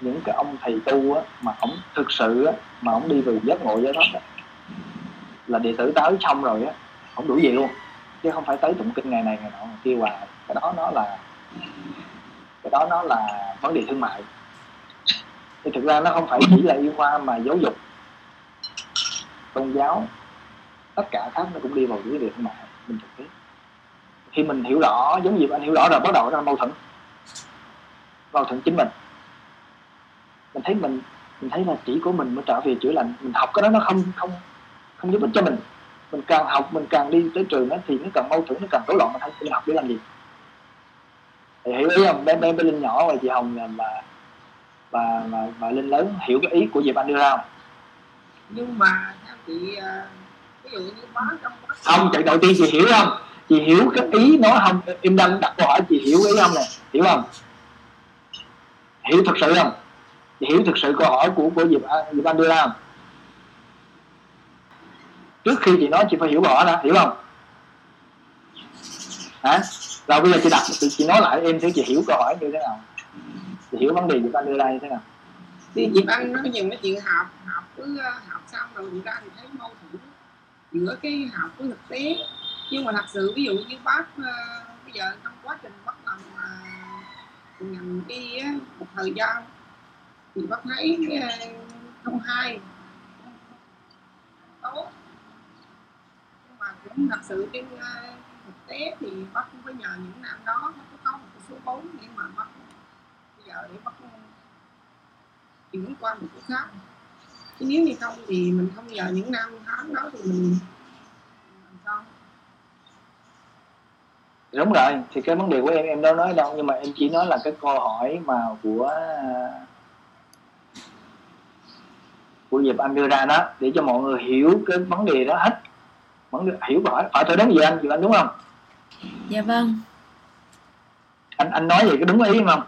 Speaker 1: những cái ông thầy tu á, mà ông thực sự á, mà ông đi về giác ngộ giải thoát á, là đệ tử tới xong rồi á không đủ gì luôn. Chứ không phải tới tụng kinh ngày này ngày nọ ngày kia hoài. Cái đó nó là cái đó nó là vấn đề thương mại. Thì thực ra nó không phải chỉ là y khoa mà giáo dục tôn giáo tất cả khác nó cũng đi vào vấn đề thương mại. Mình thực tế. Khi mình hiểu rõ giống như anh hiểu rõ rồi bắt đầu ra mâu thuẫn mâu thuẫn chính mình. Mình thấy mình mình thấy là chỉ của mình mới trở về chữa lành. Mình học cái đó nó không không không giúp ích cho mình. Mình càng học mình càng đi tới trường đó, thì nó càng mâu thuẫn nó càng rối loạn. Mình không mình học để làm gì. Thì hiểu ý không? Bé bé bé linh nhỏ và chị hồng và và và, và linh lớn hiểu cái ý của diệp anh đưa ra không?
Speaker 2: Nhưng mà chị ờ, ví dụ như bá trong
Speaker 1: không chạy đầu tiên chị hiểu không? Chị hiểu cái ý nói không? Em đang đặt câu hỏi chị hiểu ý không nè? Hiểu không hiểu thực sự không? Chị hiểu thực sự câu hỏi của của dịp dịp anh đưa ra không? Trước khi chị nói chị phải hiểu rõ đã hiểu không? Hả? Rồi bây giờ chị đặt chị, chị nói lại em thấy chị hiểu câu hỏi như thế nào? Chị hiểu vấn đề dịp anh đưa ra như thế nào?
Speaker 2: Thì dịp anh nói nhiều cái chuyện học học cứ ờ, học xong rồi người ta thì thấy mâu thuẫn giữa cái học với thực tế. Nhưng mà thật sự ví dụ như bác uh, bây giờ trong quá trình bắt đi á, một thời gian. Thì bác thấy ờ, không hay. Tốt. Nhưng mà cũng thật sự trên ờ, thực tế thì bác cũng phải nhờ những năm đó nó có có một cái số vốn để mà bác bây giờ để bác ờ, chuyển qua một cái khác. Chứ nếu như không thì mình không nhờ những năm tháng đó thì mình làm sao
Speaker 1: đúng rồi thì cái vấn đề của em em đâu nói đâu nhưng mà em chỉ nói là cái câu hỏi mà của của dịp anh đưa ra đó để cho mọi người hiểu cái vấn đề đó hết. Vấn đề hiểu hỏi hỏi tôi đúng gì anh chị anh đúng không?
Speaker 3: Dạ vâng.
Speaker 1: Anh anh nói gì có đúng ý không?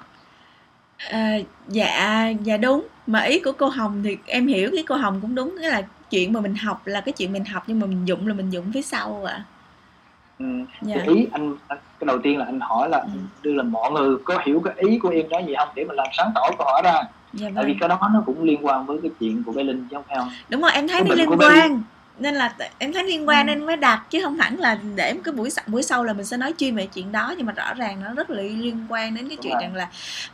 Speaker 3: À, dạ dạ đúng. Mà ý của cô hồng thì em hiểu cái cô hồng cũng đúng cái là chuyện mà mình học là cái chuyện mình học nhưng mà mình dụng là mình dụng phía sau ạ. à.
Speaker 1: Ừ. dạ. cái ý anh, cái đầu tiên là anh hỏi là ừ. đưa là mọi người có hiểu cái ý của em nói gì không để mình làm sáng tỏ câu hỏi ra dạ vâng. tại vì vâng. cái đó nó cũng liên quan với cái chuyện của bé linh chứ không phải không
Speaker 3: đúng rồi em thấy nó liên quan nên là em thấy liên quan ừ. nên mới đặt chứ không hẳn là để cái buổi buổi sau là mình sẽ nói chuyên về chuyện đó nhưng mà rõ ràng nó rất là liên quan đến cái đúng chuyện rồi. rằng là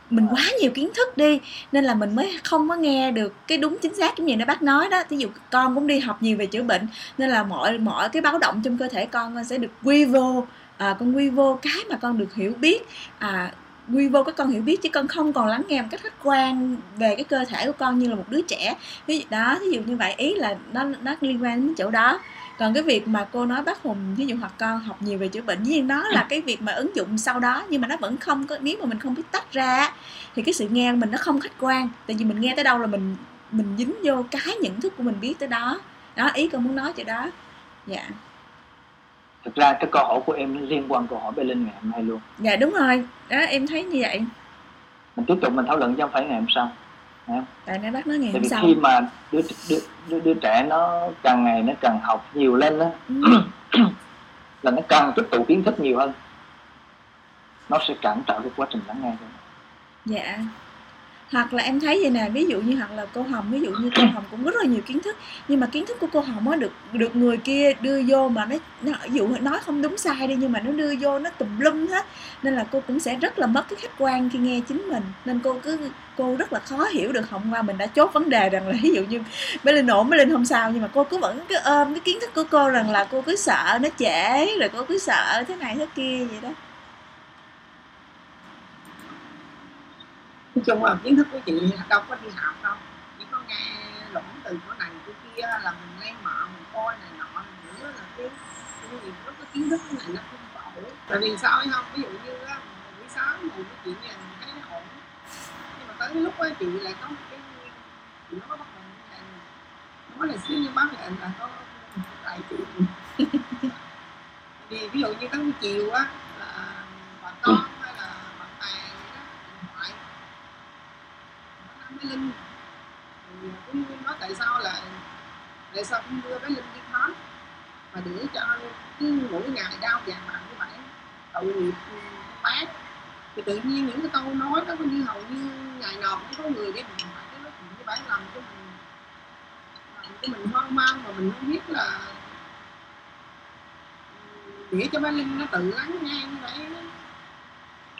Speaker 3: mình quá nhiều kiến thức đi nên là mình mới không có nghe được cái đúng chính xác cái gì nó bác nói đó ví dụ con cũng đi học nhiều về chữa bệnh nên là mọi mọi cái báo động trong cơ thể con sẽ được quy vô à, con quy vô cái mà con được hiểu biết à, quy vô cái con hiểu biết chứ con không còn lắng nghe một cách khách quan về cái cơ thể của con như là một đứa trẻ. Ví dụ đó ví dụ như vậy ý là nó nó liên quan đến chỗ đó. Còn cái việc mà cô nói bác hùng ví dụ hoặc con học nhiều về chữa bệnh dĩ nhiên đó là cái việc mà ứng dụng sau đó nhưng mà nó vẫn không có nếu mà mình không biết tách ra thì cái sự nghe mình nó không khách quan. Tại vì mình nghe tới đâu là mình mình dính vô cái nhận thức của mình biết tới đó. Đó ý con muốn nói chỗ đó. Dạ. yeah
Speaker 1: thực ra cái câu hỏi của em liên quan câu hỏi bên linh ngày hôm nay luôn.
Speaker 3: Dạ đúng rồi. Đó em thấy như vậy.
Speaker 1: Mình tiếp tục mình thảo luận chứ không phải ngày hôm sau.
Speaker 3: Tại nãy bác nói ngày hôm sau.
Speaker 1: khi mà đứa, đứa, đứa, đứa trẻ nó càng ngày nó càng học nhiều lên đó ừ. là nó càng tích tụ kiến thức nhiều hơn. Nó sẽ cản trở cái quá trình lắng nghe
Speaker 3: dạ hoặc là em thấy vậy nè ví dụ như hoặc là cô hồng ví dụ như cô hồng cũng rất là nhiều kiến thức nhưng mà kiến thức của cô hồng á được được người kia đưa vô mà nó, nó ví dụ nói không đúng sai đi nhưng mà nó đưa vô nó tùm lum hết. Nên là cô cũng sẽ rất là mất cái khách quan khi nghe chính mình. Nên cô cứ cô rất là khó hiểu được hôm qua mình đã chốt vấn đề rằng là ví dụ như bé linh ổn bé linh không sao nhưng mà cô cứ vẫn cứ ôm cái kiến thức của cô rằng là cô cứ sợ nó trễ rồi cô cứ sợ thế này thế kia vậy đó.
Speaker 2: Nói chung là kiến thức của chị đâu có đi học đâu. Chỉ có nghe lũng từ chỗ này chỗ kia là mình nghe mợ mình coi này nọ nữa là cái cái gì có cái kiến thức cái này nó không phổ. Tại vì sao ấy không? Ví dụ như á buổi sáng ngồi cái chuyện này mình thấy nó ổn. Nhưng mà tới lúc á, chị lại có một cái, chị nó có bắt đầu như này nói là xíu như bác lại là có tại chị vì ví dụ như tới chiều á, là bà con bé linh thì cũng nói tại sao là tại sao không đưa bé linh đi khám? Mà để cho cứ mỗi ngày đau vàng mặt như vậy, tội nghiệp ừ, bác. Thì tự nhiên những cái câu nói đó như hầu như ngày nào cũng có người để mình phải cái nói chuyện với bạn làm cho mình, làm cho mình hoang mang mà mình không biết là ừ, để cho bé linh nó tự lắng nghe như vậy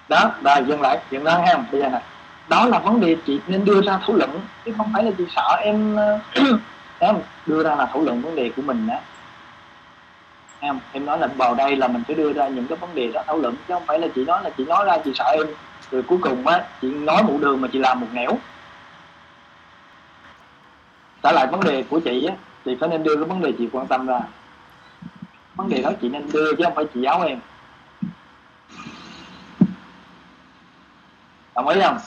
Speaker 1: đó. Rồi dừng lại dừng lại ha bây giờ này đó là vấn đề chị nên đưa ra thảo luận, chứ không phải là chị sợ em ờ, em đưa ra là thảo luận vấn đề của mình đó em em nói là vào đây là mình phải đưa ra những cái vấn đề đó thảo luận, chứ không phải là chị nói là chị nói ra chị sợ em. Rồi cuối cùng á, chị nói một đường mà chị làm một nẻo. Trả lại vấn đề của chị á, chị phải nên đưa cái vấn đề chị quan tâm ra. Vấn đề đó chị nên đưa chứ không phải chị giáo em. Đồng ý không?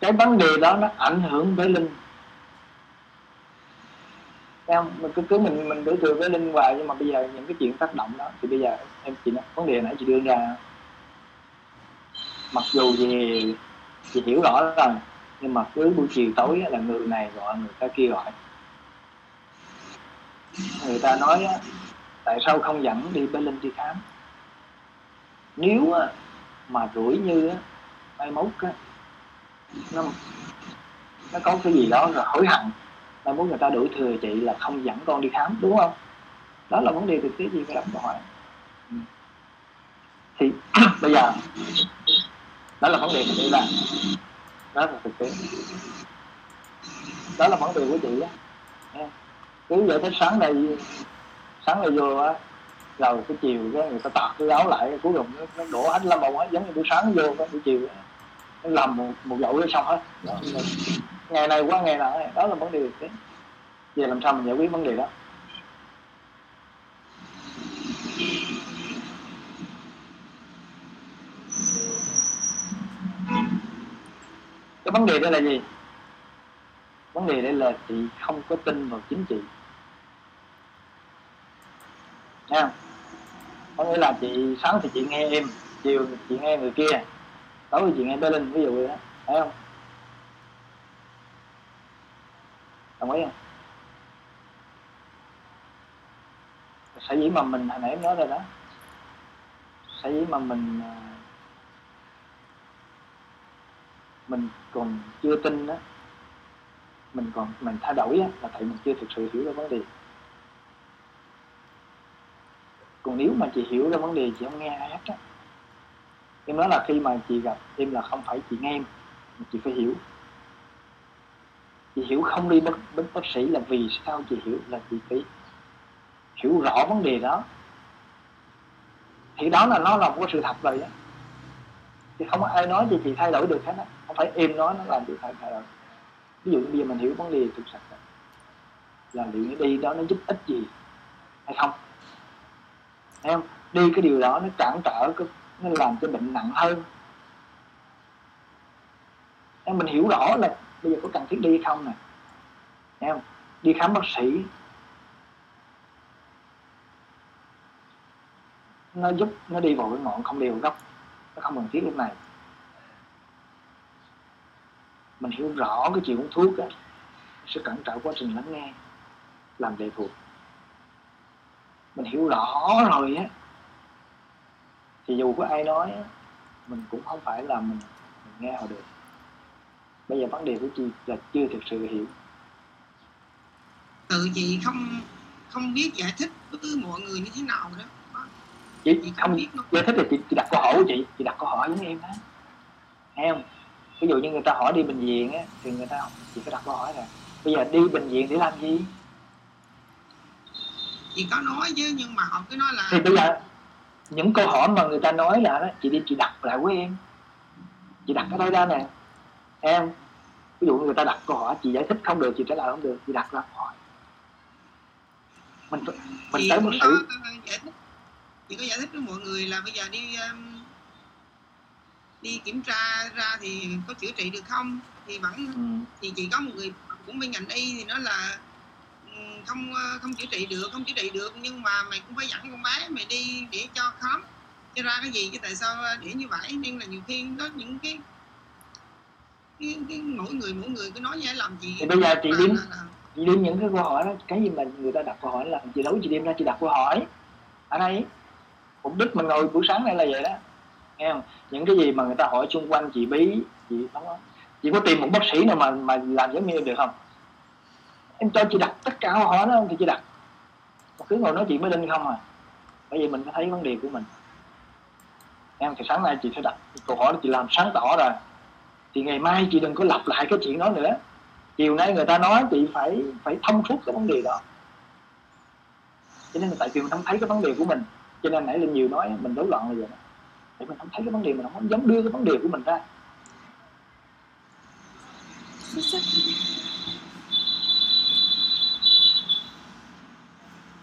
Speaker 1: Cái vấn đề đó nó ảnh hưởng tới linh em, mình cứ cứ mình mình đối thừa với linh hoài, nhưng mà bây giờ những cái chuyện tác động đó, thì bây giờ em chị nói, vấn đề nãy chị đưa ra. Mặc dù gì chị hiểu rõ rồi nhưng mà cứ buổi chiều tối là người này gọi, người ta kia gọi. Người ta nói tại sao không dẫn đi bên linh đi khám? Nếu mà rủi như mai mốt nó nó có cái gì đó là hối hận mà muốn người ta đuổi thừa chị là không dẫn con đi khám đúng không? Đó là vấn đề thực tế gì phải đặt câu hỏi thì bây giờ đó là vấn đề mình đi làm đó là thực tế. Đó là vấn đề của chị á. Cứ vậy tới sáng này sáng này vô á rồi cái chiều cái người ta tạt cái áo lại cuối cùng nó, nó đổ hết la màu hết giống như buổi sáng vô cái buổi chiều nó làm một một dậu nó xong hết. Đó, ngày này qua ngày nào đó là vấn đề thế giờ làm sao mình giải quyết vấn đề đó? Cái vấn đề đây là gì? Vấn đề đây là chị không có tin vào chính trị nha. Có nghĩa là chị sáng thì chị nghe em chiều chị nghe người kia tối thì chuyện nghe tới linh ví dụ vậy đó. Thấy không? Đồng ý không? Sở dĩ mà mình hồi nãy em nói rồi đó. Sở dĩ mà mình à, mình còn chưa tin đó mình còn mình thay đổi á, là tại mình chưa thực sự hiểu ra vấn đề. Còn nếu mà chị hiểu ra vấn đề chị không nghe ai hết á em nói là khi mà chị gặp em là không phải chị nghe em, mà chị phải hiểu. Chị hiểu không đi bất bất bác sĩ là vì sao chị hiểu, là chị phải hiểu rõ vấn đề đó. Thì đó là, nó là một cái sự thật rồi đó thì không có ai nói cho chị thay đổi được hết á. Không phải em nói nó làm được thay đổi. Ví dụ như bây giờ mình hiểu vấn đề thực sự là liệu nó đi đó nó giúp ích gì hay không? Em đi cái điều đó nó cản trở cái nó làm cho bệnh nặng hơn. Em, mình hiểu rõ là bây giờ có cần thiết đi hay không nè. Em, đi khám bác sĩ. Nó giúp, nó đi vào cái ngọn không đều gốc. Nó không cần thiết lúc này. Mình hiểu rõ cái chuyện uống thuốc á sẽ cẩn trọng quá trình lắng nghe, làm đề thuộc. Mình hiểu rõ rồi á thì dù có ai nói mình cũng không phải là mình, mình nghe họ được. Bây giờ vấn đề của chị là chưa thực sự hiểu.
Speaker 2: Tự chị không không biết giải thích với mọi người như thế nào đó.
Speaker 1: Chị, chị không biết giải thích là chị, chị đặt câu hỏi của chị chị đặt câu hỏi giống em đó nghe không? Ví dụ như người ta hỏi đi bệnh viện á thì người ta chị phải đặt câu hỏi là bây giờ đi bệnh viện để làm gì?
Speaker 2: Chị có nói chứ nhưng mà họ cứ nói là
Speaker 1: thì bây giờ những câu hỏi mà người ta nói là đó chị đi chị đặt lại với em. Chị đặt ở đây ra nè. Em ví dụ người ta đặt câu hỏi chị giải thích không được chị trả lời không được. Chị đặt ra hỏi. Mình mình
Speaker 2: chị
Speaker 1: tới một sự
Speaker 2: chị có giải thích với mọi người là bây giờ đi um, đi kiểm tra ra thì có chữa trị được không? Thì vẫn ừ. thì chỉ có một người cũng bên ngành y thì nó là không ờ, không chữa trị được không chữa trị được nhưng mà mày cũng phải dẫn con bé mày đi để cho khám. Cho ra cái gì chứ tại sao để như vậy? Nên là nhiều khi có những cái cái, cái mỗi người mỗi người cứ nói như làm gì
Speaker 1: thì bây giờ chị điếm chị điếm những cái câu hỏi đó cái gì mà người ta đặt câu hỏi là chị đấu chị điếm ra chị đặt câu hỏi ở đây. Mục đích mình ngồi buổi sáng này là vậy đó nghe không? Những cái gì mà người ta hỏi xung quanh chị bí chị không chị có tìm một bác sĩ nào mà mà làm giống như được không? Em cho chị đặt tất cả họ hỏi đó thì chị đặt. Mà cứ ngồi nói chuyện với linh không à. Bởi vì mình phải thấy vấn đề của mình. Em thì sáng nay chị sẽ đặt câu hỏi chị làm sáng tỏ rồi thì ngày mai chị đừng có lặp lại cái chuyện đó nữa. Chiều nay người ta nói chị phải phải thông suốt cái vấn đề đó. Cho nên là tại vì mình không thấy cái vấn đề của mình. Cho nên nãy linh nhiều nói, mình rối loạn là vậy đó để mình không thấy cái vấn đề, mình không dám đưa cái vấn đề của mình ra.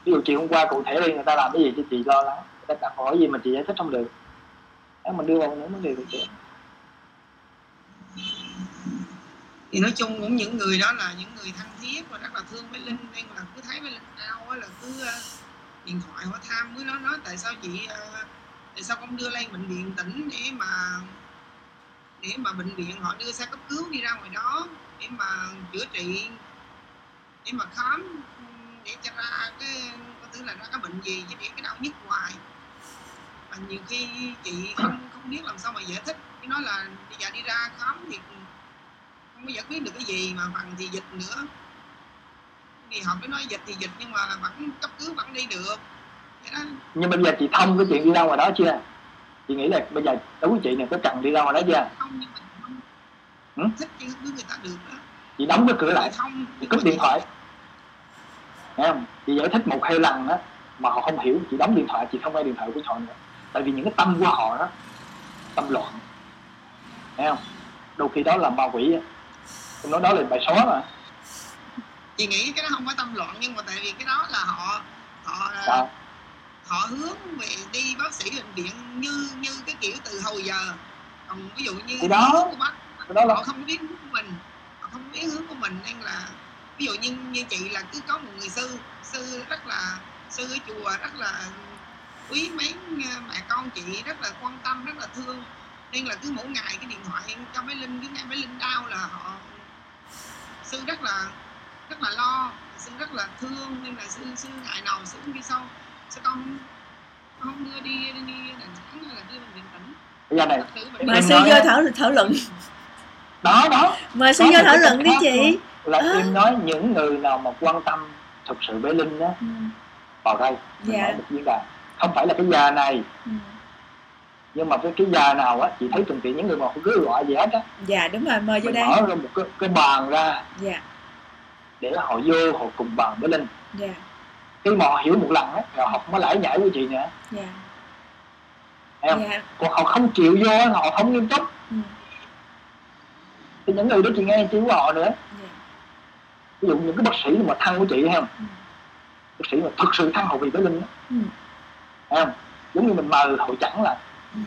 Speaker 1: Ví dụ chị hôm qua cụ thể đi, người ta làm cái gì cho chị lo lắng. Người ta đặt hỏi gì mà chị giải thích không được. Nếu mình đưa vào những vấn đề được chưa
Speaker 2: thì nói chung cũng những người đó là những người thân thiết và rất là thương với linh. Nên là cứ thấy với linh đau là cứ ờ, điện thoại hỏi tham với nó nói tại sao chị ờ, tại sao không đưa lên bệnh viện tỉnh để mà để mà bệnh viện họ đưa xe cấp cứu đi ra ngoài đó để mà chữa trị, để mà khám để cho ra cái có thứ là ra cái bệnh gì chứ để cái đau nhức hoài. Mà nhiều khi chị không không biết làm sao mà giải thích. Cái nói là bây giờ đi ra khám thì không có giải quyết được cái gì mà bằng thì dịch nữa. Thì họ mới nói dịch thì dịch nhưng mà vẫn cấp cứu vẫn đi được.
Speaker 1: Nhưng bây giờ chị thông cái chuyện đi ra ngoài đó chưa? Chị nghĩ là bây giờ đối với chị này có cần đi ra ngoài đó chưa?
Speaker 2: Không nhưng thích chứ người ta được đó.
Speaker 1: Chị đóng cái cửa lại. chị cúp điện thoại Thấy không? Chị giải thích một hai lần đó mà họ không hiểu chị đóng điện thoại chị không nghe điện thoại của họ nữa. Tại vì những cái tâm của họ đó tâm loạn. Thấy không? Đôi khi đó là ma quỷ tôi nói đó là bài xóa mà.
Speaker 2: Chị nghĩ cái đó không có tâm loạn nhưng mà tại vì cái đó là họ họ
Speaker 1: Sao?
Speaker 2: họ hướng về đi bác sĩ bệnh viện như như cái kiểu từ hồi giờ. Còn ví dụ như
Speaker 1: Cái đó-
Speaker 2: của bác
Speaker 1: cái đó là
Speaker 2: họ không biết hướng của mình. Họ không biết hướng của mình nên là ví dụ như như chị là cứ có một người sư sư rất là sư ở chùa rất là quý mến mẹ con chị rất là quan tâm rất là thương. Nên là cứ mỗi ngày cái điện thoại cho bé linh cứ nghe bé linh đau là họ sư rất là rất là lo sư rất là thương. Nên là sư sư ngày nào sư cũng đi sau sư con không đưa đi đi đà nẵng hay là đưa bệnh viện tỉnh
Speaker 1: bây giờ này
Speaker 3: mời sư vô thảo thảo luận.
Speaker 1: Đó đó.
Speaker 3: Mời sư vô thảo luận đi chị
Speaker 1: là
Speaker 3: À.
Speaker 1: em nói những người nào mà quan tâm thực sự với linh đó
Speaker 3: ừ.
Speaker 1: vào đây mình nói một diễn đàn không phải là cái già này.
Speaker 3: Ừ.
Speaker 1: nhưng mà với cái già nào á chị thấy thuận tiện những người mà cứ gọi gì hết á.
Speaker 3: Dạ đúng rồi mời vô đây.
Speaker 1: mở ra một cái, cái bàn ra.
Speaker 3: Dạ.
Speaker 1: Để họ vô họ cùng bàn với linh.
Speaker 3: Dạ.
Speaker 1: Khi mà họ hiểu một lần á rồi họ không có lãi nhảy của chị nữa.
Speaker 3: Dạ.
Speaker 1: Thấy không?
Speaker 3: Dạ.
Speaker 1: Còn họ không chịu vô họ không nghiêm túc.
Speaker 3: Ừ.
Speaker 1: thì những người đó chị nghe chi của họ nữa ví dụ những cái bác sĩ mà thân của chị thấy không
Speaker 3: ừ.
Speaker 1: bác sĩ mà thực sự thân hậu vì với linh á.
Speaker 3: Ừ.
Speaker 1: thấy không giống như mình mời hội chẳng là
Speaker 3: ừ.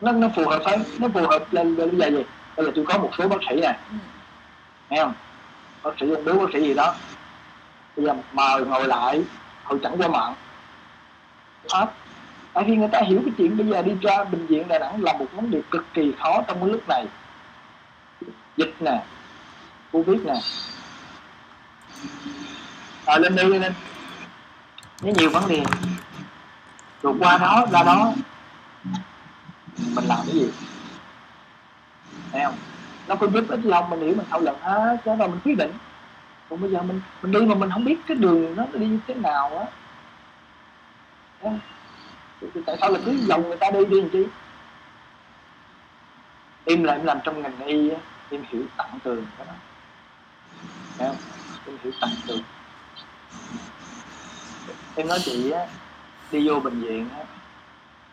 Speaker 1: nó nó phù hợp phải nó phù hợp lên lên bây giờ gì bây giờ tôi có một số bác sĩ nè
Speaker 3: ừ.
Speaker 1: nghe không bác sĩ đứa bác sĩ gì đó. Bây giờ mời ngồi lại hội chẳng qua mạng. Hết. Tại vì người ta hiểu cái chuyện bây giờ đi ra bệnh viện đà nẵng là một vấn đề cực kỳ khó trong cái lúc này. Dịch nè cô biết nè. À, lên đi lên nếu nó nhiều vấn đề. Vượt qua nó ra đó. Mình làm cái gì? Thấy không? Nó có giúp ích lòng mình hiểu mình thảo luận hết cái rồi mình quyết định. Còn bây giờ mình mình đi mà mình không biết cái đường nó đi như thế nào á. Thì- tại sao là cứ dòng người ta đi đi làm chi? Em là em làm trong ngành y á em hiểu tận tường cái đó. Thấy không? em hiểu tận từ em nói chị á, đi vô bệnh viện á,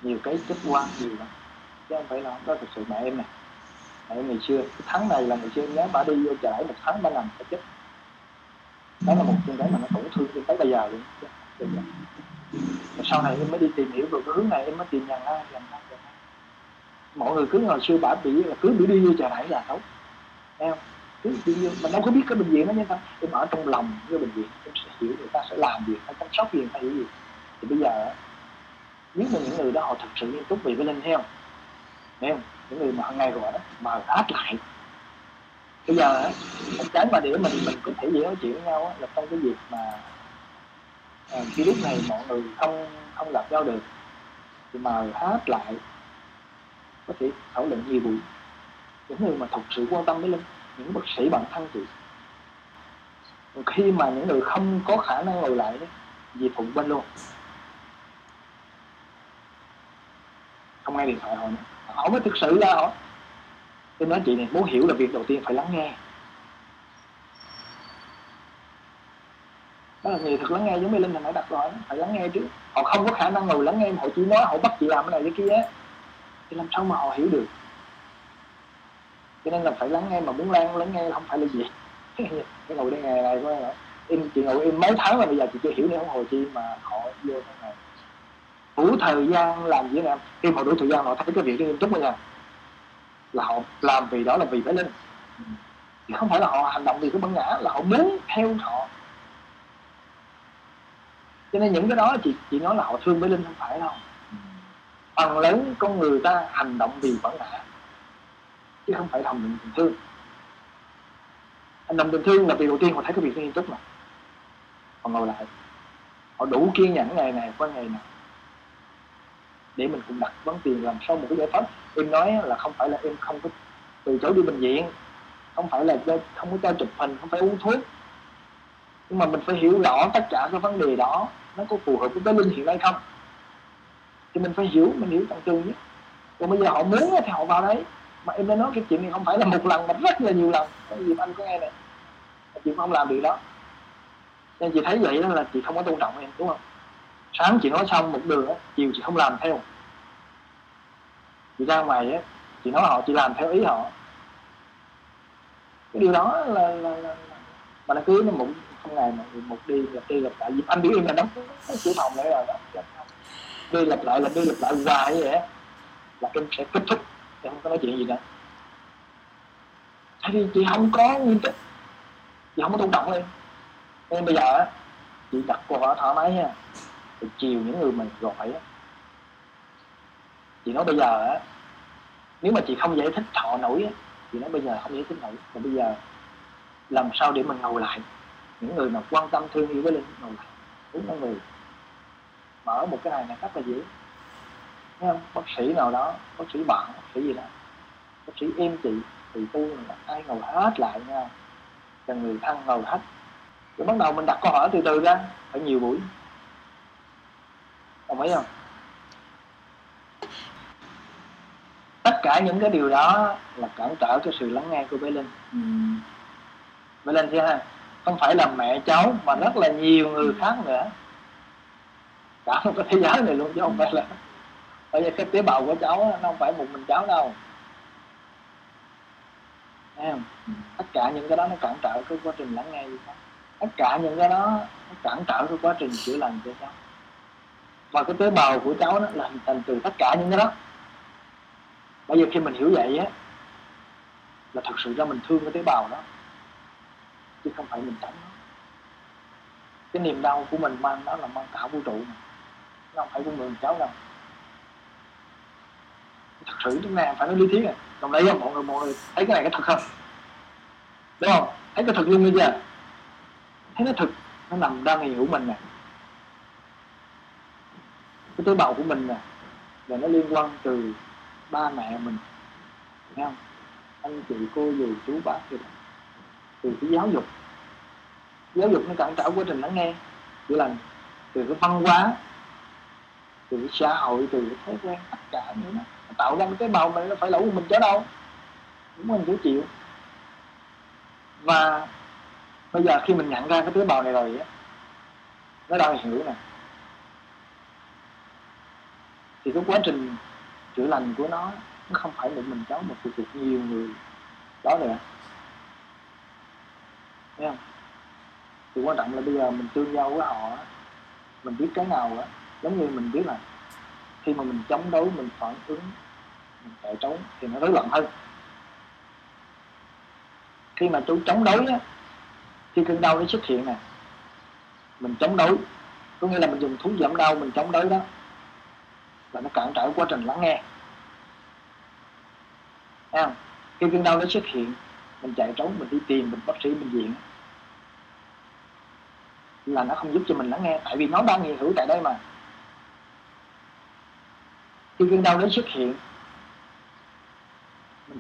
Speaker 1: nhiều cái kết quan nhiều lắm. Chứ không phải là không có thực sự mẹ em nè. Mẹ em ngày xưa, cái tháng này là ngày xưa nhớ bà đi vô chợ một tháng ba nằm phải chết. Đó là một chuyện cái mà nó tổn thương cho tới bây giờ luôn. Bây giờ. Và sau này em mới đi tìm hiểu về cái hướng này, em mới tìm nhận ra nhận ra mọi người cứ hồi xưa bả bị là cứ bị đi vô chợ rẫy là xấu thấy tự nhiên mình đâu có biết cái bệnh viện đó như sao mà ở trong lòng cái bệnh viện em sẽ hiểu người ta sẽ làm việc hay chăm sóc gì ta hiểu gì. Thì bây giờ nếu mà những người đó họ thực sự nghiêm túc vì cái linh theo không? Những người mà hàng ngày gọi đó mà áp lại. Bây giờ á, một cái mà để mình mình có thể dễ nói chuyện với nhau á, là trong cái việc mà à, khi lúc này mọi người không không gặp nhau được thì mà hát lại có thể thảo luận nhiều buổi. Những người mà thực sự quan tâm với linh những bác sĩ bản thân chị khi mà những người không có khả năng ngồi lại thì phụng bên luôn. Không nghe điện thoại họ nữa họ mới thực sự là họ. Tôi nói chị này, muốn hiểu là việc đầu tiên phải lắng nghe. Đó là người thật lắng nghe, giống như linh hồi nãy đặt rồi phải lắng nghe trước họ không có khả năng ngồi lắng nghe họ chỉ nói, họ bắt chị làm cái này cái kia. Thì làm sao mà họ hiểu được? Cho nên là phải lắng nghe mà muốn lan lắng nghe không phải là gì. Cái ngồi đây ngày này coi hả? Em, chị ngồi em mấy tháng mà bây giờ chị chưa hiểu nữa, không hồi chi mà họ vô trong này. Đủ thời gian làm gì nè khi họ đủ thời gian họ thấy cái việc nghiêm túc rồi nha là họ làm vì đó là vì phải linh. Chứ không phải là họ hành động vì cái bản ngã, là họ muốn theo họ. Cho nên những cái đó chị chị nói là họ thương với linh không phải đâu. Phần lớn con người ta hành động vì bản ngã chứ không phải hành động tình thương hành động tình thương là vì đầu tiên họ thấy cái việc nó nghiêm túc mà. Họ ngồi lại. Họ đủ kiên nhẫn ngày này qua ngày nào để mình cùng đặt vấn tiền làm sao một cái giải pháp. Em nói là không phải là em không có từ chối đi bệnh viện. Không phải là không có cho chụp hình, không phải uống thuốc. Nhưng mà mình phải hiểu rõ tất cả các vấn đề đó, nó có phù hợp với cái linh hiện nay không? Thì mình phải hiểu, mình hiểu tận tường nhất còn bây giờ họ muốn thì họ vào đấy mà em đã nói cái chuyện này không phải là một lần mà rất là nhiều lần. Cái gì anh có nghe này chị không làm điều đó. Nên chị thấy vậy đó là chị không có tôn trọng em đúng không? Sáng chị nói xong một đường á chiều chị không làm theo. Chị ra ngoài á chị nói họ chị làm theo ý họ. Cái điều đó là là, là, là mà nó cứ nó một không ngày mà một đi gặp đi gặp lại. Anh biết em là đóng cửa phòng lại rồi đó. Đi lặp lại là đi lặp lại hoài như vậy là em sẽ kết thúc em không có nói chuyện gì nữa tại vì chị không có nguyên tích chị không có tôn trọng em. Nên bây giờ á, chị đặt câu hỏi thoải mái nha. Chị chiều những người mình gọi á. Chị nói bây giờ á, nếu mà chị không giải thích họ nổi á, chị nói bây giờ không giải thích nổi. Mà bây giờ, làm sao để mình ngồi lại? Những người mà quan tâm thương yêu với linh, ngồi lại. Đúng là người mở một cái này là rất là dễ. Thấy không? bác sĩ nào đó bác sĩ bạn bác sĩ gì đó. Bác sĩ em chị thì tu là ai ngồi hết lại nha. Cho người thân ngồi hết. Rồi bắt đầu mình đặt câu hỏi từ từ ra phải nhiều buổi. Đồng ý không? Tất cả những cái điều đó là cản trở cái sự lắng nghe của bé linh. Ừ. bé linh thấy ha không phải là mẹ cháu mà rất là nhiều người khác nữa. Cả một cái thế giới này luôn chứ không phải là bởi vì cái tế bào của cháu nó không phải một mình cháu đâu. Em, tất cả những cái đó nó cản trở cái quá trình lắng nghe gì không tất cả những cái đó nó cản trở cái quá trình chữa lành cho cháu. Và cái tế bào của cháu nó là hình thành từ tất cả những cái đó. Bây giờ khi mình hiểu vậy á là thật sự ra mình thương cái tế bào đó chứ không phải mình tránh nó. Cái niềm đau của mình mang đó là mang cả vũ trụ mà. Nó không phải của người cháu đâu thật sự chúng ta phải nói lý thuyết này, còn đấy mọi người mọi người thấy cái này cái thật không? Đúng không? Thấy cái thật luôn bây giờ thấy nó thực nó nằm đang hiểu mình nè. Cái tế bào của mình nè là nó liên quan từ ba mẹ mình thấy không? Anh chị cô dì chú bác gì đó từ cái giáo dục. Giáo dục nó cản trở quá trình lắng nghe chữa lành. Từ cái văn hóa từ cái xã hội từ cái thói quen tất cả những đó tạo ra cái màu mình nó phải lỗi của mình chứ đâu. Đúng mình phải chịu. Và bây giờ khi mình nhận ra cái tế bào này rồi á, nó đang hiểu nè. Thì cái quá trình chữa lành của nó nó không phải một mình cháu mà phụ thuộc nhiều người đó nữa. Thấy không? Thì quan trọng là bây giờ mình tương giao với họ mình biết cái nào á, giống như mình biết là khi mà mình chống đối, mình phản ứng để chống trốn thì nó rối loạn hơn. Khi mà chú chống đối á, khi cơn đau nó xuất hiện nè, mình chống đối, có nghĩa là mình dùng thuốc giảm đau mình chống đối đó và nó cản trở quá trình lắng nghe. Thấy không? khi cơn đau nó xuất hiện, mình chạy trốn, mình đi tìm, mình bác sĩ, bệnh viện, là nó không giúp cho mình lắng nghe. Tại vì nó đang hiện hữu tại đây mà. Khi cơn đau nó xuất hiện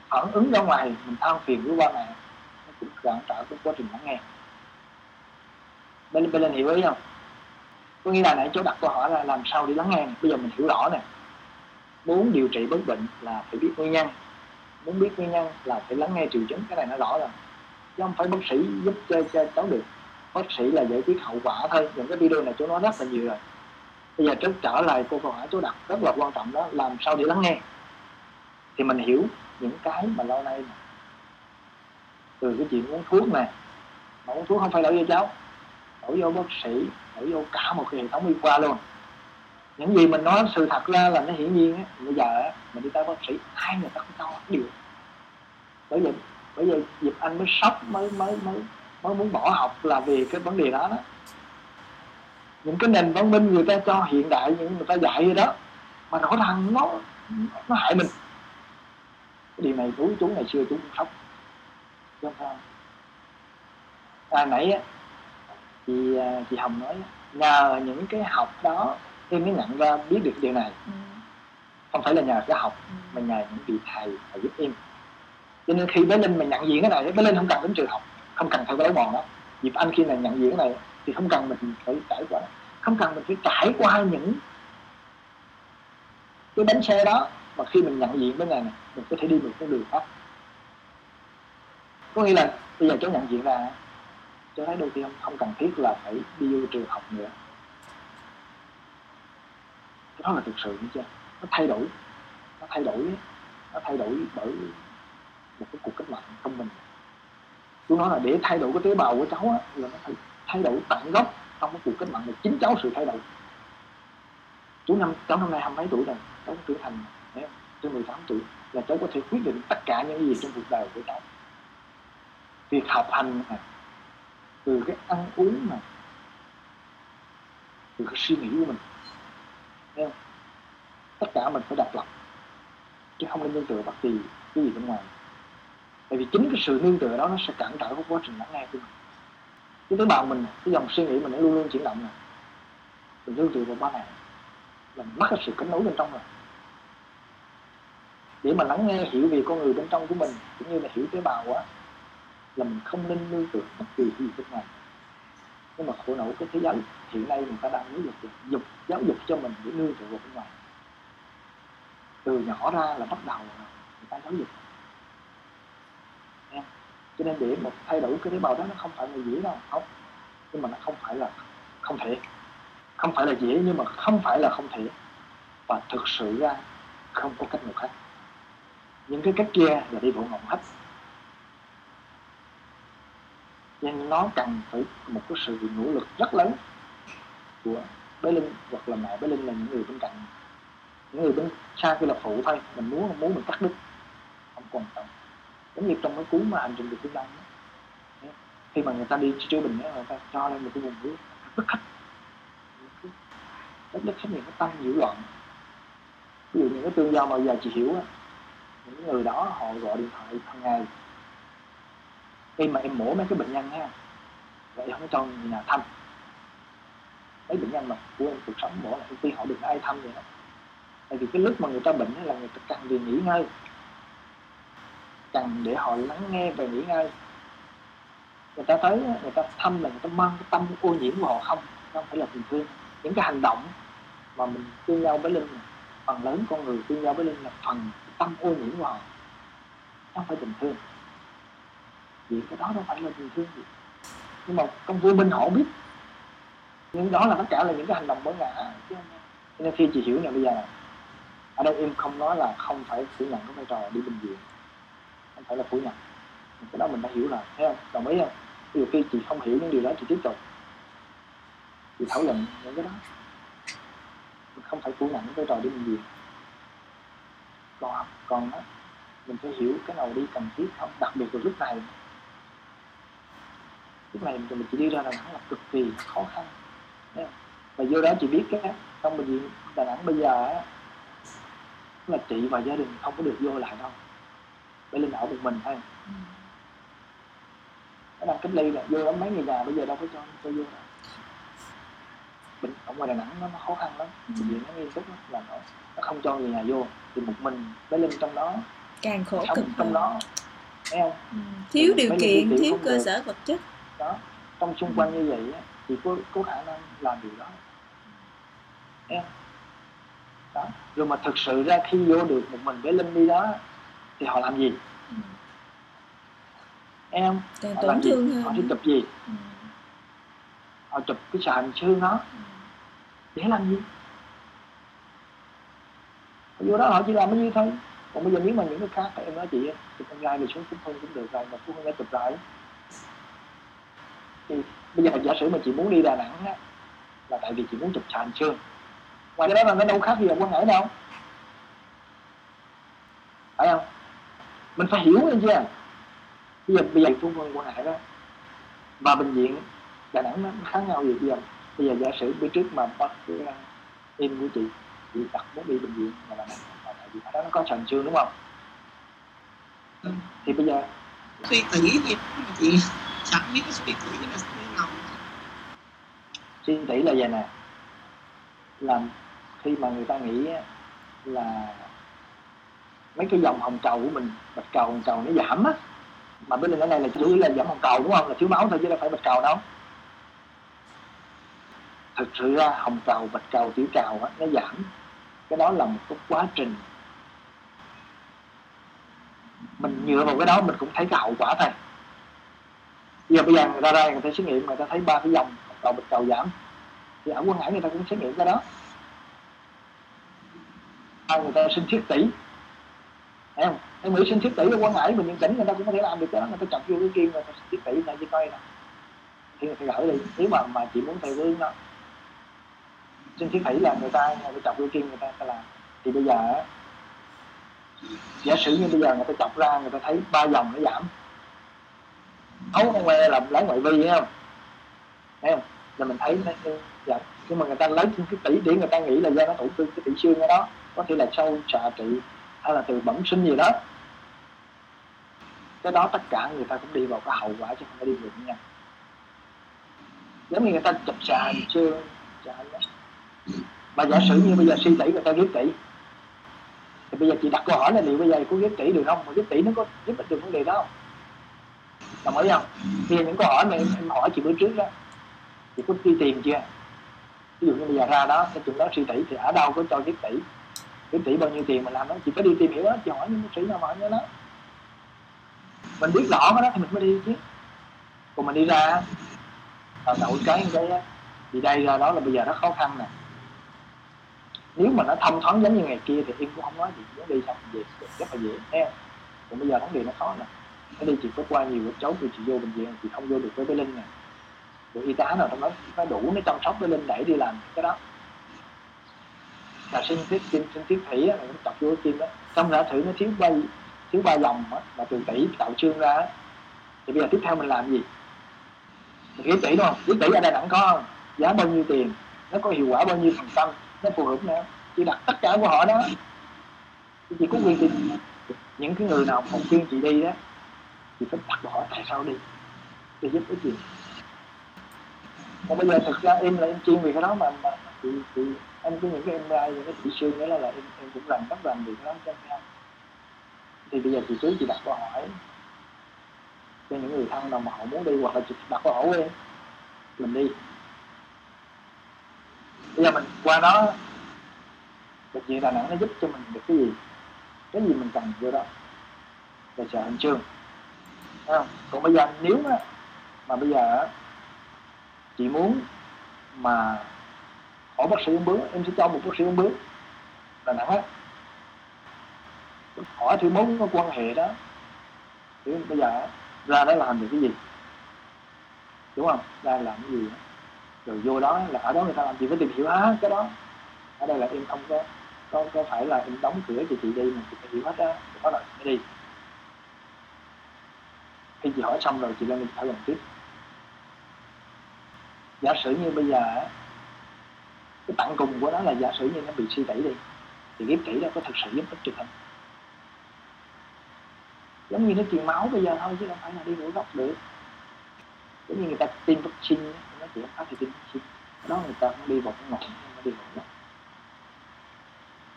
Speaker 1: phản ứng ra ngoài mình than phiền với ba mẹ. Nó cũng cản trở cái quá trình lắng nghe. Bên bên lên hiểu ý không? Có nghĩa là nãy chỗ đặt câu hỏi là làm sao để lắng nghe bây giờ mình hiểu rõ nè. Muốn điều trị bất bệnh là phải biết nguyên nhân. Muốn biết nguyên nhân là phải lắng nghe triệu chứng. Cái này nó rõ rồi. Chứ không phải bác sĩ giúp cho, cho cháu được. Bác sĩ là giải quyết hậu quả thôi. Những cái video này chú nói rất là nhiều rồi. Bây giờ trước trở lại cô câu hỏi chú đặt rất là quan trọng đó làm sao để lắng nghe? Thì mình hiểu những cái mà lâu nay từ cái chuyện uống thuốc này, mà uống thuốc không phải đổ vô cháu đổ vô bác sĩ đổ vô cả một cái hệ thống y khoa luôn. Những gì mình nói sự thật ra là nó hiển nhiên á bây giờ á mình đi tới bác sĩ ai người ta cũng cho điều. Bởi vì, bởi vì dịp anh mới sốc mới mới mới mới muốn bỏ học là vì cái vấn đề đó đó. Những cái nền văn minh người ta cho hiện đại những người ta dạy gì đó mà rõ ràng nó nó hại mình điều này chú chú ngày xưa chú cũng khóc. Chứ không à, nãy á chị à, chị hồng nói nhờ những cái học đó em mới nhận ra biết được điều này. Ừ. không phải là nhờ cái học ừ. mà nhờ những vị thầy thầy giúp em. Cho nên khi bé linh mà nhận diện cái này bé linh không cần đến trường học không cần phải lối mòn đó dịp anh khi này nhận diện cái này thì không cần mình phải trải qua. Không cần mình phải trải qua những cái bánh xe đó mà khi mình nhận diện cái này, này mình có thể đi một con đường khác. Có nghĩa là bây giờ cháu nhận diện ra cháu thấy đôi khi không, không cần thiết là phải đi vô trường học nữa. Cái đó là thực sự chứ. Nó thay đổi. Nó thay đổi nó thay đổi bởi một cái cuộc cách mạng trong mình tôi nói là để thay đổi cái tế bào của cháu á, là nó phải thay đổi tận gốc trong cái cuộc cách mạng này. Chính cháu sự thay đổi. Chú năm cháu năm nay hai mấy tuổi rồi? Cháu trưởng thành tới 18 tuổi là cháu có thể quyết định tất cả những gì trong cuộc đời của cháu. Việc học hành này từ cái ăn uống này từ cái suy nghĩ của mình nghe không? tất cả mình phải độc lập chứ không nên nương tựa bất kỳ cái gì bên ngoài. Tại vì chính cái sự nương tựa đó nó sẽ cản trở cái quá trình lắng nghe của mình. Cái tế bào mình cái dòng suy nghĩ mình nó luôn luôn chuyển động này mình nương tựa vào ba này, là mất cái sự kết nối bên trong rồi để mà lắng nghe, hiểu về con người bên trong của mình, cũng như là hiểu tế bào quá là mình không nên nương tựa bất kỳ gì bên ngoài nhưng mà khổ nổi cái thế giới, hiện nay người ta đang giáo dục dục, giáo dục cho mình để nương tựa vào bên ngoài. Từ nhỏ ra là bắt đầu người ta giáo dục. Cho nên để một thay đổi cái tế bào đó, nó không phải là dễ đâu, không. Nhưng mà nó không phải là không thể. Không phải là dễ, nhưng mà không phải là không thể. Và thực sự ra không có cách nào khác những cái cách kia là đi bộ ngộng hết. Nhưng nó cần phải một cái sự nỗ lực rất lớn của bé linh hoặc là mẹ bé linh là những người bên cạnh. Những người bên xa kia là phụ thôi, mình muốn không muốn, mình cắt đứt. Không quan trọng giống như trong cái cuốn mà hành trình được phương đông khi mà người ta đi chữa bình người ta cho lên một cái vùng nước, rất khách. Rất rất khách những cái tâm nhiễu loạn ví dụ những cái tương giao mà giờ chị hiểu á những người đó họ gọi điện thoại hàng ngày. Khi mà em mổ mấy cái bệnh nhân ha vậy không cho người nào thăm. Mấy bệnh nhân mà của em cuộc sống mổ là công ty họ đừng ai thăm vậy đó. Tại vì cái lúc mà người ta bệnh là người ta cần về nghỉ ngơi. Cần để họ lắng nghe và nghỉ ngơi. Người ta tới người ta thăm là người ta mang cái tâm ô nhiễm của họ không không phải là tình thương những cái hành động mà mình tương nhau với linh phần lớn con người tương nhau với linh là phần tâm ô nhiễm hoài không phải tình thương vì cái đó đâu phải là tình thương gì. Nhưng mà công vô minh họ biết. Nhưng đó là tất cả là những cái hành động bởi ngã cho nên khi chị hiểu này bây giờ ở đây em không nói là không phải phủ nhận cái vai trò đi bệnh viện. Không phải là phủ nhận. Cái đó mình đã hiểu là, thấy không? Đồng ý không? Ví dụ khi chị không hiểu những điều đó chị tiếp tục. Chị thảo luận những cái đó. Mình không phải phủ nhận cái vai trò đi bệnh viện còn còn đó mình phải hiểu cái nào đi cần thiết không đặc biệt là lúc này. Lúc này mình chỉ đi ra đà nẵng là cực kỳ khó khăn. Và vô đó chị biết cái trong bệnh viện đà nẵng bây giờ á là chị và gia đình không có được vô lại đâu. Để linh ở một mình thôi. Nó đang cách ly là vô đó mấy người già bây giờ đâu có cho cho vô đâu bệnh ở ngoài đà nẵng nó, nó khó khăn lắm. Ừ. bệnh viện nó nghiêm túc lắm là nó, nó không cho người nhà vô. Thì một mình bé linh trong đó.
Speaker 3: Càng khổ
Speaker 1: cực trong đó thấy không?
Speaker 3: Ừ. thiếu điều kiện thiếu cơ được. sở vật chất.
Speaker 1: Đó trong xung quanh như vậy thì có có khả năng làm điều đó. Không? Đó rồi mà thực sự ra khi vô được một mình với linh đi đó thì họ làm gì? Ừ. em
Speaker 3: họ tổn thương
Speaker 1: hơn họ đi chụp gì? Ừ. họ chụp cái sàn xương đó. Ừ để làm gì? Vô đó họ chỉ làm bao nhiêu thôi. Còn bây giờ nếu mà những cái khác em nói chị thì con gái thì xuống cũng không cũng được rồi, mà cũng không chụp lại thì bây giờ giả sử mà chị muốn đi đà nẵng á, là tại vì chị muốn chụp sàn chưa. ngoài cái đó là nó đâu khác gì ở quan ngãi đâu. Phải không? Mình phải hiểu anh chưa bây giờ bây giờ phương phân quan ngãi đó, và bệnh viện đà nẵng nó khác nhau gì chưa bây giờ giả sử bữa trước mà bắt cái em của chị chị đặt muốn đi bệnh viện mà mà tại vì đó nó có sàn xương đúng không? Ừ. thì bây giờ
Speaker 2: suy tỷ gì chị chẳng biết suy tỷ là như nào.
Speaker 1: Suy tỷ là vậy nè. Làm khi mà người ta nghĩ là mấy cái dòng hồng cầu của mình bạch cầu hồng cầu nó giảm á. Mà bên ở đây là chủ yếu là giảm hồng cầu đúng không? Là thiếu máu thôi chứ đâu phải bạch cầu đâu thực sự ra hồng cầu bạch cầu tiểu cầu á, nó giảm. Cái đó là một cái quá trình. Mình dựa vào cái đó mình cũng thấy cái hậu quả thôi. Giờ bây giờ người ta ra người ta xét nghiệm người ta thấy ba cái dòng cầu bạch cầu giảm. Thì ở quân hải người ta cũng xét nghiệm cái đó. Ai người ta sinh thiết tỷ. Thấy không em nghĩ sinh thiết tỷ ở quân hải mình những tỉnh người ta cũng có thể làm được cái đó. Người ta chọc vô cái kim người ta sinh thiết tỷ người ta chỉ coi đó thì người ta gửi đi. Nếu mà mà chị muốn theo hướng đó trên thiết tỷ là người ta người ta chọc vô kim người ta, sẽ ta làm. Thì bây giờ giả sử như bây giờ người ta chọc ra người ta thấy ba dòng nó giảm. Ấu không ngoe là lấy ngoại vi thấy không? Thấy không? Là mình thấy nó giảm. Nhưng mà người ta lấy cái tỷ để người ta nghĩ là do nó tổn thương cái tỷ xương ở đó. Có thể là sâu xạ trị hay là từ bẩm sinh gì đó. Cái đó tất cả người ta cũng đi vào cái hậu quả chứ không phải đi vào nhau giống như người ta chụp xà xương xà nó mà giả sử như bây giờ suy tỷ người ta ghép tỷ thì bây giờ chị đặt câu hỏi là liệu bây giờ có ghép tỷ được không? Mà ghép tỷ nó có giúp ích được vấn đề đó không? Đồng ý không? Thì những câu hỏi mà em, em hỏi chị bữa trước đó chị có đi tìm chưa? Ví dụ như bây giờ ra đó cái chuyện đó suy tỷ thì ở đâu có cho ghép tỷ? Ghép tỷ bao nhiêu tiền mà làm đó? Chị phải đi tìm hiểu đó chị hỏi những bác sĩ nào mà như đó. Mình biết rõ cái đó thì mình mới đi chứ. Còn mình đi ra đầu cái cái gì đây ra đó là bây giờ nó khó khăn nè nếu mà nó thông thoáng giống như ngày kia thì em cũng không nói gì nó đi xong về rất là dễ thấy không? Còn bây giờ vấn đề nó khó nè. Nó đi chị có qua nhiều cái cháu thì chị vô bệnh viện chị không vô được với bé linh nè. Rồi y tá nào trong đó nó đủ nó chăm sóc bé linh để đi làm cái đó. Là sinh thiết sinh, sinh thiết thủy á, nó tập vô cái kim đó. Xong ra thử nó thiếu bay thiếu ba dòng á, mà từ tỷ tạo trương ra á. thì bây giờ tiếp theo mình làm gì? Mình kiếm tỷ đúng không? Kiếm tỷ ở đây đẳng có không? Giá bao nhiêu tiền? Nó có hiệu quả bao nhiêu phần trăm? Nó phù hợp nữa chị đặt tất cả của họ đó. Chị có quyền định những cái người nào một khuyên chị đi đó chị phải đặt câu hỏi tại sao đi? Để giúp ích gì? Còn bây giờ thực ra em là em chuyên về cái đó mà, mà chị, chị em có những cái em ra những cái chị xương nữa là, là em, em cũng làm rất làm việc đó cho em thì bây giờ chị cứ chị đặt câu hỏi cho những người thân nào mà họ muốn đi hoặc là chị đặt câu hỏi em mình đi bây giờ mình qua đó bệnh viện đà nẵng nó giúp cho mình được cái gì? Cái gì mình cần vô đó? Là chờ hình chương không? còn bây giờ nếu mà, mà bây giờ chị muốn mà hỏi bác sĩ uống bướu em sẽ cho một bác sĩ uống bướu. Đà nẵng á. Hỏi thì muốn có quan hệ đó. Thì bây giờ ra đó làm được cái gì? Đúng không? Ra làm cái gì đó rồi vô đó là ở đó người ta làm gì phải tìm hiểu hết cái đó. Ở đây là em không có có, có phải là em đóng cửa cho chị đi mà chị phải hiểu hết đó thì có là mới đi. Khi chị hỏi xong rồi chị lên thảo luận tiếp. Giả sử như bây giờ cái tặng cùng của nó là giả sử như nó bị suy tẩy đi thì ghép kỹ đó có thực sự giúp ích được không? Giống như nó truyền máu bây giờ thôi chứ không phải là đi mũi gốc được. Giống như người ta tiêm vaccine nó chỉ không thì đó người ta không đi vào cái ngọn nó đi vào đó.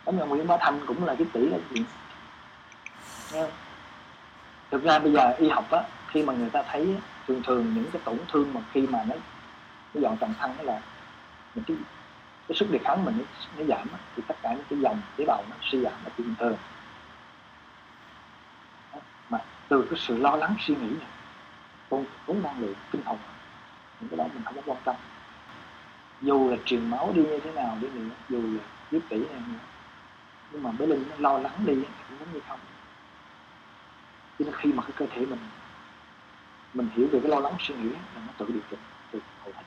Speaker 1: giống như Nguyễn Bá Thanh cũng là cái tỷ là gì. nghe không? thực ra bây giờ y học á khi mà người ta thấy thường thường những cái tổn thương mà khi mà nó cái dọn trầm thân đó là những cái cái sức đề kháng mình nó, giảm á, thì tất cả những cái dòng tế bào nó suy giảm là bình thường mà từ cái sự lo lắng suy nghĩ này con cũng năng lượng tinh thần cái đó mình không có quan tâm. Dù là truyền máu đi như thế nào đi nữa dù là giúp tỷ này nữa. Nhưng mà bé linh nó lo lắng đi cũng giống như không. Cho nên khi mà cái cơ thể mình mình hiểu về cái lo lắng suy nghĩ là nó tự điều chỉnh, tự hồi phục.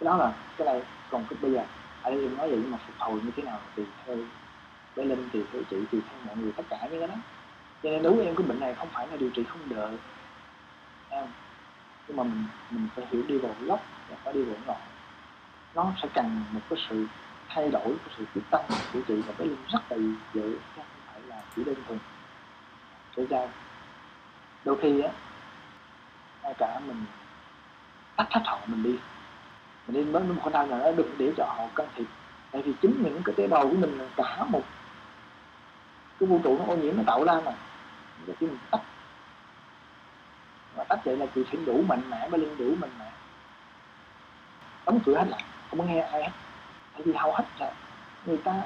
Speaker 1: cái đó là, cái này còn cái bây giờ, ở đây em nói vậy nhưng mà phục hồi như thế nào thì theo bé linh thì theo chị thì theo mọi người, tất cả những cái đó. Cho nên đối với em, cái bệnh này không phải là điều trị không đợi nhưng mà mình mình phải hiểu đi vào gốc và phải đi vào ngọn. Nó sẽ cần một cái sự thay đổi, cái sự quyết tâm của chị và cái rất là dễ chứ không phải là chỉ đơn thuần kể ra đôi khi á, ngay cả mình tách hết họ mình đi mình đi mới một khả năng gian đó đừng để cho họ can thiệp. Tại vì chính những cái tế bào của mình là cả một cái vũ trụ nó ô nhiễm, nó tạo ra mà. Để khi mình tách và tách vậy là chị phải đủ mạnh mẽ mới lên đủ mạnh mẽ. Đóng cửa hết lại, không có nghe ai hết. Tại vì hầu hết là người ta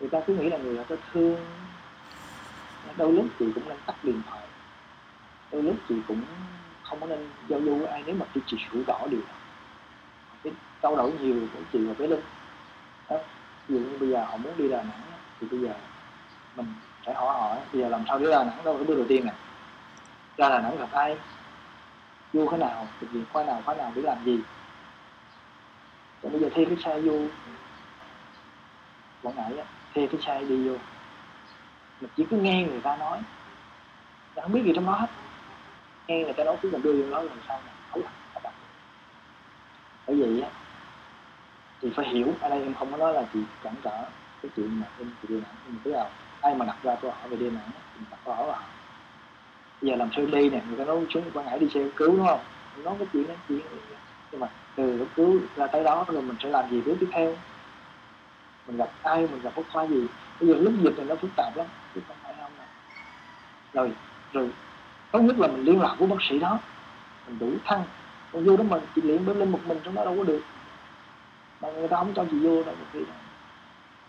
Speaker 1: người ta cứ nghĩ là người ta thương. Đôi lúc chị cũng nên tắt điện thoại. Đôi lúc chị cũng không có nên giao lưu với ai nếu mà khi chị hiểu rõ điều cái trao đổi nhiều của chị và bé linh đó. ví dụ như bây giờ họ muốn đi đà nẵng thì bây giờ mình phải hỏi họ bây giờ làm sao đi đà nẵng đâu cái bước đầu tiên này ra là nẵng gặp ai? Vô cái nào? Thực hiện khóa nào? Khóa nào để làm gì? Còn bây giờ thuê cái xe vô. Quảng ngãi á thuê cái xe đi vô. Mình chỉ cứ nghe người ta nói. Mình không biết gì trong đó hết. Nghe người ta nói cứ mình đưa vô nói làm sao mà không làm bởi vậy á, thì phải hiểu, ở đây em không có nói là chị cản trở cái chuyện mà em chị đi nặng nhưng cứ nào ai mà đặt ra câu hỏi về đi nặng thì đặt câu hỏi là giờ làm sao đi nè, người ta nói xuống quảng ngãi đi xe cứu đúng không? Nói cái chuyện đó, chuyện nhưng mà từ lúc cứu ra tới đó, rồi mình sẽ làm gì bước tiếp theo? Mình gặp ai, mình gặp bất khoa gì? Bây giờ lúc dịch này nó phức tạp lắm, chứ không phải không nào. rồi rồi, tốt nhất là mình liên lạc với bác sĩ đó. Mình đủ thăng. Còn vô đó mình chỉ luyện bên lên một mình trong đó đâu có được. Mà người ta không cho chị vô đâu, một khi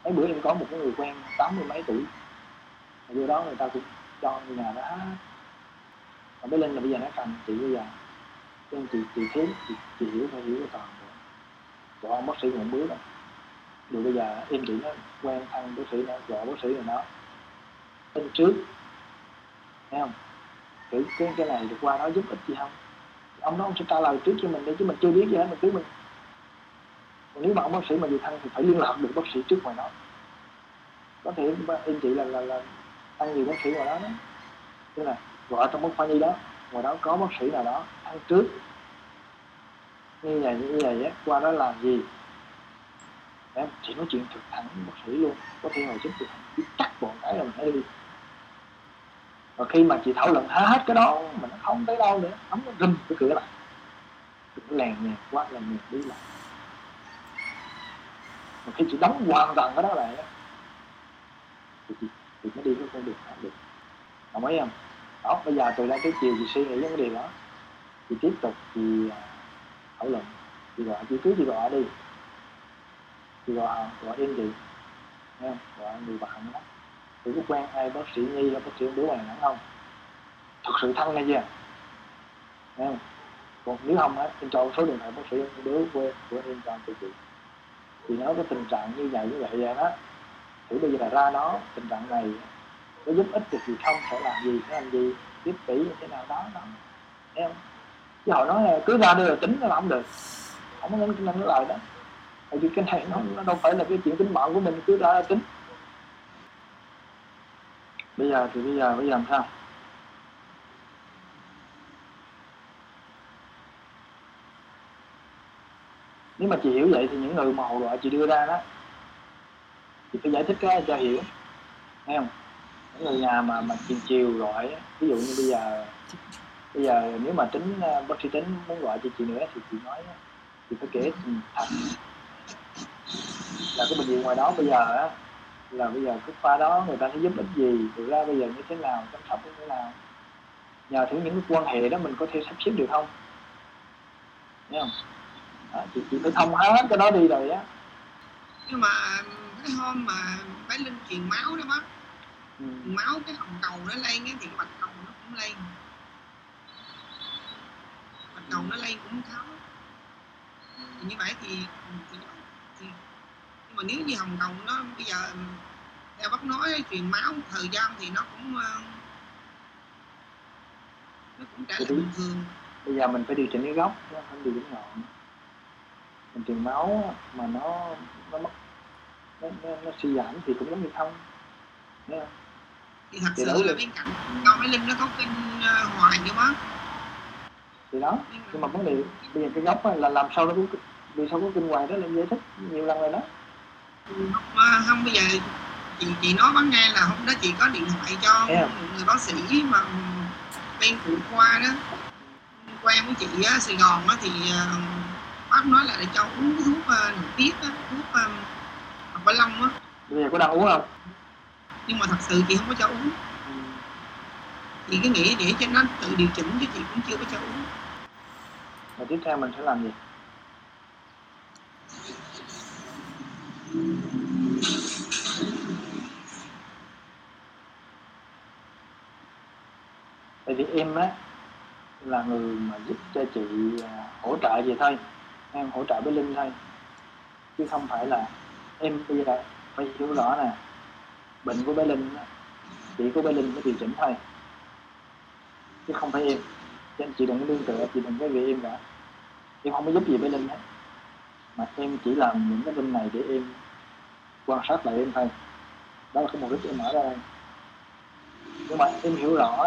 Speaker 1: mấy bữa em có một cái người quen tám mươi mấy tuổi. Vô đó người ta cũng cho người nhà đó mà bé linh là bây giờ nó cần chị bây giờ. Cho chị chị thiếu chị, chị hiểu phải hiểu toàn rồi của ông bác sĩ một bước đó rồi bây giờ em chị nó quen thân bác sĩ nó gọi bác sĩ rồi nó tin trước thấy không? Thử cái cái này được qua đó giúp ích gì không? Ông đó ông sẽ trả lời trước cho mình đi chứ mình chưa biết gì hết mình cứ mình. Còn nếu mà ông bác sĩ mà gì thân thì phải liên lạc được bác sĩ trước ngoài nó có thể em chị là là là tăng nhiều bác sĩ ngoài đó đó. Tức là gọi trong bác khoa nhi đó. Ngoài đó có bác sĩ nào đó ăn trước. Như vậy như vậy á qua đó làm gì? Em chỉ nói chuyện thực thẳng bác sĩ luôn. Có thể ngồi chính được chỉ cắt bọn cái là mình phải đi. Và khi mà chị thảo luận hết cái đó mà nó không tới đâu nữa đóng nó râm cái cửa lại. Cửa lèn nhẹ quá là nhẹ đi lại. Mà khi chị đóng hoàn toàn cái đó lại thì chị, chị mới đi cái con đường khác được. Đồng ý không? Đó, bây giờ từ đây tới chiều chị suy nghĩ vấn đề đó. Chị tiếp tục chị à, thảo luận. Chị gọi chị cứ chị gọi đi. Chị gọi à, gọi em chị nghe không? Gọi người bạn đó. Chị có quen ai bác sĩ nhi bác sĩ đứa hoàng nắng không? Thực sự thân nghe chưa? Nghe không? Còn nếu không á, em cho số điện thoại bác sĩ đứa quê của em cho cho chị. Thì nói cái tình trạng như vậy như vậy đó thì bây giờ là ra đó, tình trạng này có giúp ích được gì không phải làm gì phải làm gì tiếp tỷ như thế nào đó đó. Em không? Chứ họ nói là cứ ra đưa là tính nó không được. Không có năng năng lời đó. Tại vì cái này nó, nó đâu phải là cái chuyện tính mạng của mình cứ ra là tính. Bây giờ thì bây giờ bây giờ làm sao? Nếu mà chị hiểu vậy thì những người mà hậu gọi chị đưa ra đó chị phải giải thích cái cho hiểu. Nghe không? Người nhà mà mà chiều chiều gọi ví dụ như bây giờ bây giờ nếu mà tính ờ, bác sĩ tính muốn gọi cho chị nữa thì chị nói chị phải kể thật là cái bệnh viện ngoài đó bây giờ á là bây giờ cái khoa đó người ta sẽ giúp ích gì thực ra bây giờ như thế nào chăm sóc như thế nào? Nhờ thử những cái quan hệ đó mình có thể sắp xếp được không? Thấy không? À, chị, chị phải thông hết cái đó đi rồi á.
Speaker 2: Nhưng mà cái hôm mà bé linh truyền máu đó bác ừ. máu cái hồng cầu nó lên cái thì bạch cầu nó cũng lên bạch cầu nó lên cũng khó thì như vậy thì, thì, thì nhưng mà nếu như hồng cầu nó bây giờ theo bác nói truyền máu thời gian thì nó cũng ờ, nó cũng trả lại bình thường
Speaker 1: bây giờ mình phải điều chỉnh cái gốc không điều chỉnh ngọn mình truyền máu mà nó nó mất nó, nó, nó suy giảm thì cũng giống như không không?
Speaker 2: Thì thật thì sự là bên cạnh con cái linh nó có kênh uh, hoài chứ má.
Speaker 1: Thì đó nhưng mà vấn đề bây giờ cái gốc là làm sao nó có vì sao có kinh hoài đó là giải thích nhiều lần rồi đó.
Speaker 2: Không, không bây giờ chị chị nói bác nghe là hôm đó chị có điện thoại cho yeah. một người bác sĩ mà bên phụ khoa đó. Quen với chị á Sài Gòn á thì uh, bác nói là để cho uống cái thuốc uh, nội tiết á thuốc um, học bả long á.
Speaker 1: Bây giờ có đang uống không
Speaker 2: nhưng mà thật sự chị không có cho uống. Chị cứ nghĩ để cho nó tự điều chỉnh chứ chị cũng chưa có cho uống.
Speaker 1: Và tiếp theo mình sẽ làm gì? Tại vì em á là người mà giúp cho chị à, hỗ trợ gì thôi, em hỗ trợ với linh thôi. Chứ không phải là em bây giờ phải hiểu rõ nè bệnh của bé linh chị của bé linh mới điều chỉnh thôi chứ không phải em. Cho anh chị đừng có tựa, chị đừng có vì em cả. Em không có giúp gì bé linh hết. Mà em chỉ làm những cái linh này để em quan sát lại em thôi. Đó là cái mục đích em mở ra. Đây nhưng mà em hiểu rõ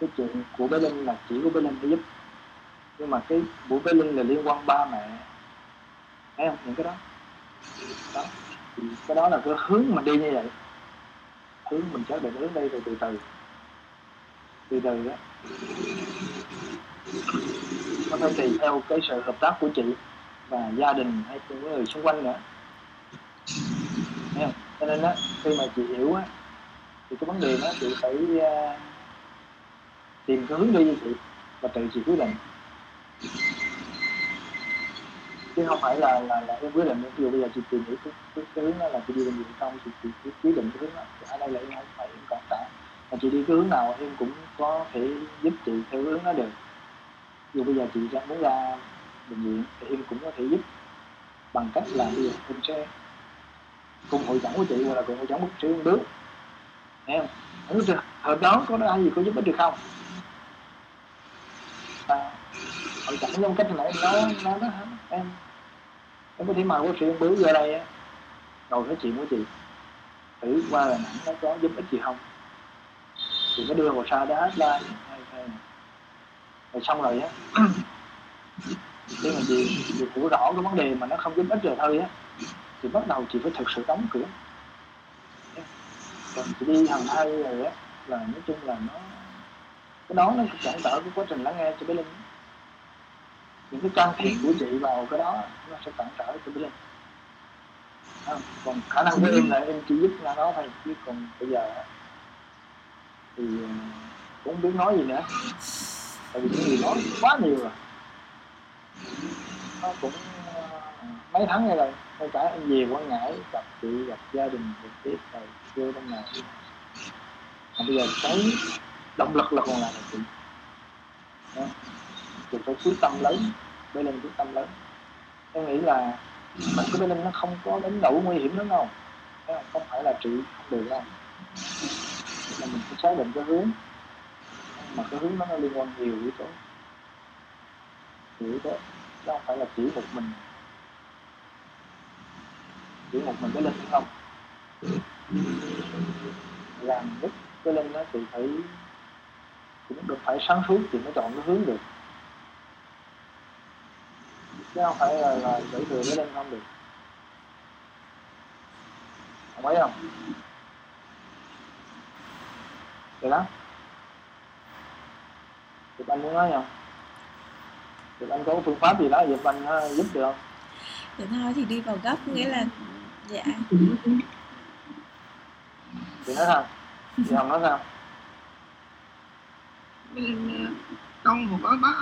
Speaker 1: cái chuyện của bé linh là chỉ của bé linh để giúp. Nhưng mà cái của bé linh là liên quan ba mẹ. Thấy không? Những cái đó. Đó. Thì cái đó là cái hướng mình đi như vậy hướng mình xác định hướng đi rồi từ từ. Từ từ đó. Nó phải tùy theo cái sự hợp tác của chị và gia đình hay những người xung quanh nữa. Thấy không? cho nên á khi mà chị hiểu á thì cái vấn đề đó chị phải uh, tìm cái hướng đi như chị và tự chị quyết định chứ không phải là là, là em quyết định ví dụ bây giờ chị tìm hiểu cái, cái, cái hướng đó là chị đi bệnh viện xong thì chị, chị quyết định cái hướng đó. Ở đây là em không phải em còn cả mà chị đi cái hướng nào em cũng có thể giúp chị theo hướng đó được. Dù bây giờ chị ra muốn ra bệnh viện thì em cũng có thể giúp bằng cách là bây giờ em sẽ cùng hội chẩn của chị hoặc là cùng hội chẩn một sĩ một đứa. Nghe không? Được. Chưa hợp đó có ai gì có giúp ích được không? À, hội chẩn trong cách này nó nó nó em. Em có thể mạnh của sĩ một ra vô đây á. Ngồi nói chuyện với chị. Thử qua là nó có giúp ích gì không? Thì mới đưa hồ sơ đó hết lên rồi xong rồi á khi mà chị, chị hiểu rõ cái vấn đề mà nó không giúp ích rồi thôi á thì bắt đầu chị phải thực sự đóng cửa. Còn chị đi hàng hai rồi á là nói chung là nó cái đó nó sẽ cản trở cái quá trình lắng nghe cho bé linh những cái can thiệp của chị vào cái đó nó sẽ cản trở cho bên à, còn khả năng của em là em chỉ giúp ra đó thôi chứ còn bây giờ thì ờ, cũng không biết nói gì nữa. Tại vì những gì nói quá nhiều rồi. Nó cũng ờ, mấy tháng rồi ngay cả em về quảng ngãi gặp chị gặp gia đình trực tiếp rồi chưa trong ngày mà bây giờ cái động lực là còn là chị. Đó. chị phải quyết tâm lớn bê linh quyết tâm lớn. Em nghĩ là mình của bê nó không có đến đủ nguy hiểm lắm đâu không phải là trị, không được đâu. Là mình phải xác định cái hướng. Mà cái hướng đó nó liên quan nhiều yếu tố. Nhiều yếu tố. Chứ không phải là chỉ một mình. Chỉ một mình cái linh không? Làm nhất cái linh nó thì phải cũng được phải sáng suốt thì mới chọn cái hướng được chứ không phải là, là đẩy thừa cái linh không được. Không ấy không? Được đó thì anh muốn nói không? Thì anh có phương pháp gì đó giúp anh uh, giúp được không?
Speaker 3: Thì thôi thì đi vào gấp nghĩa là dạ.
Speaker 1: Chị nói sao? Chị không nói sao
Speaker 2: con một có bác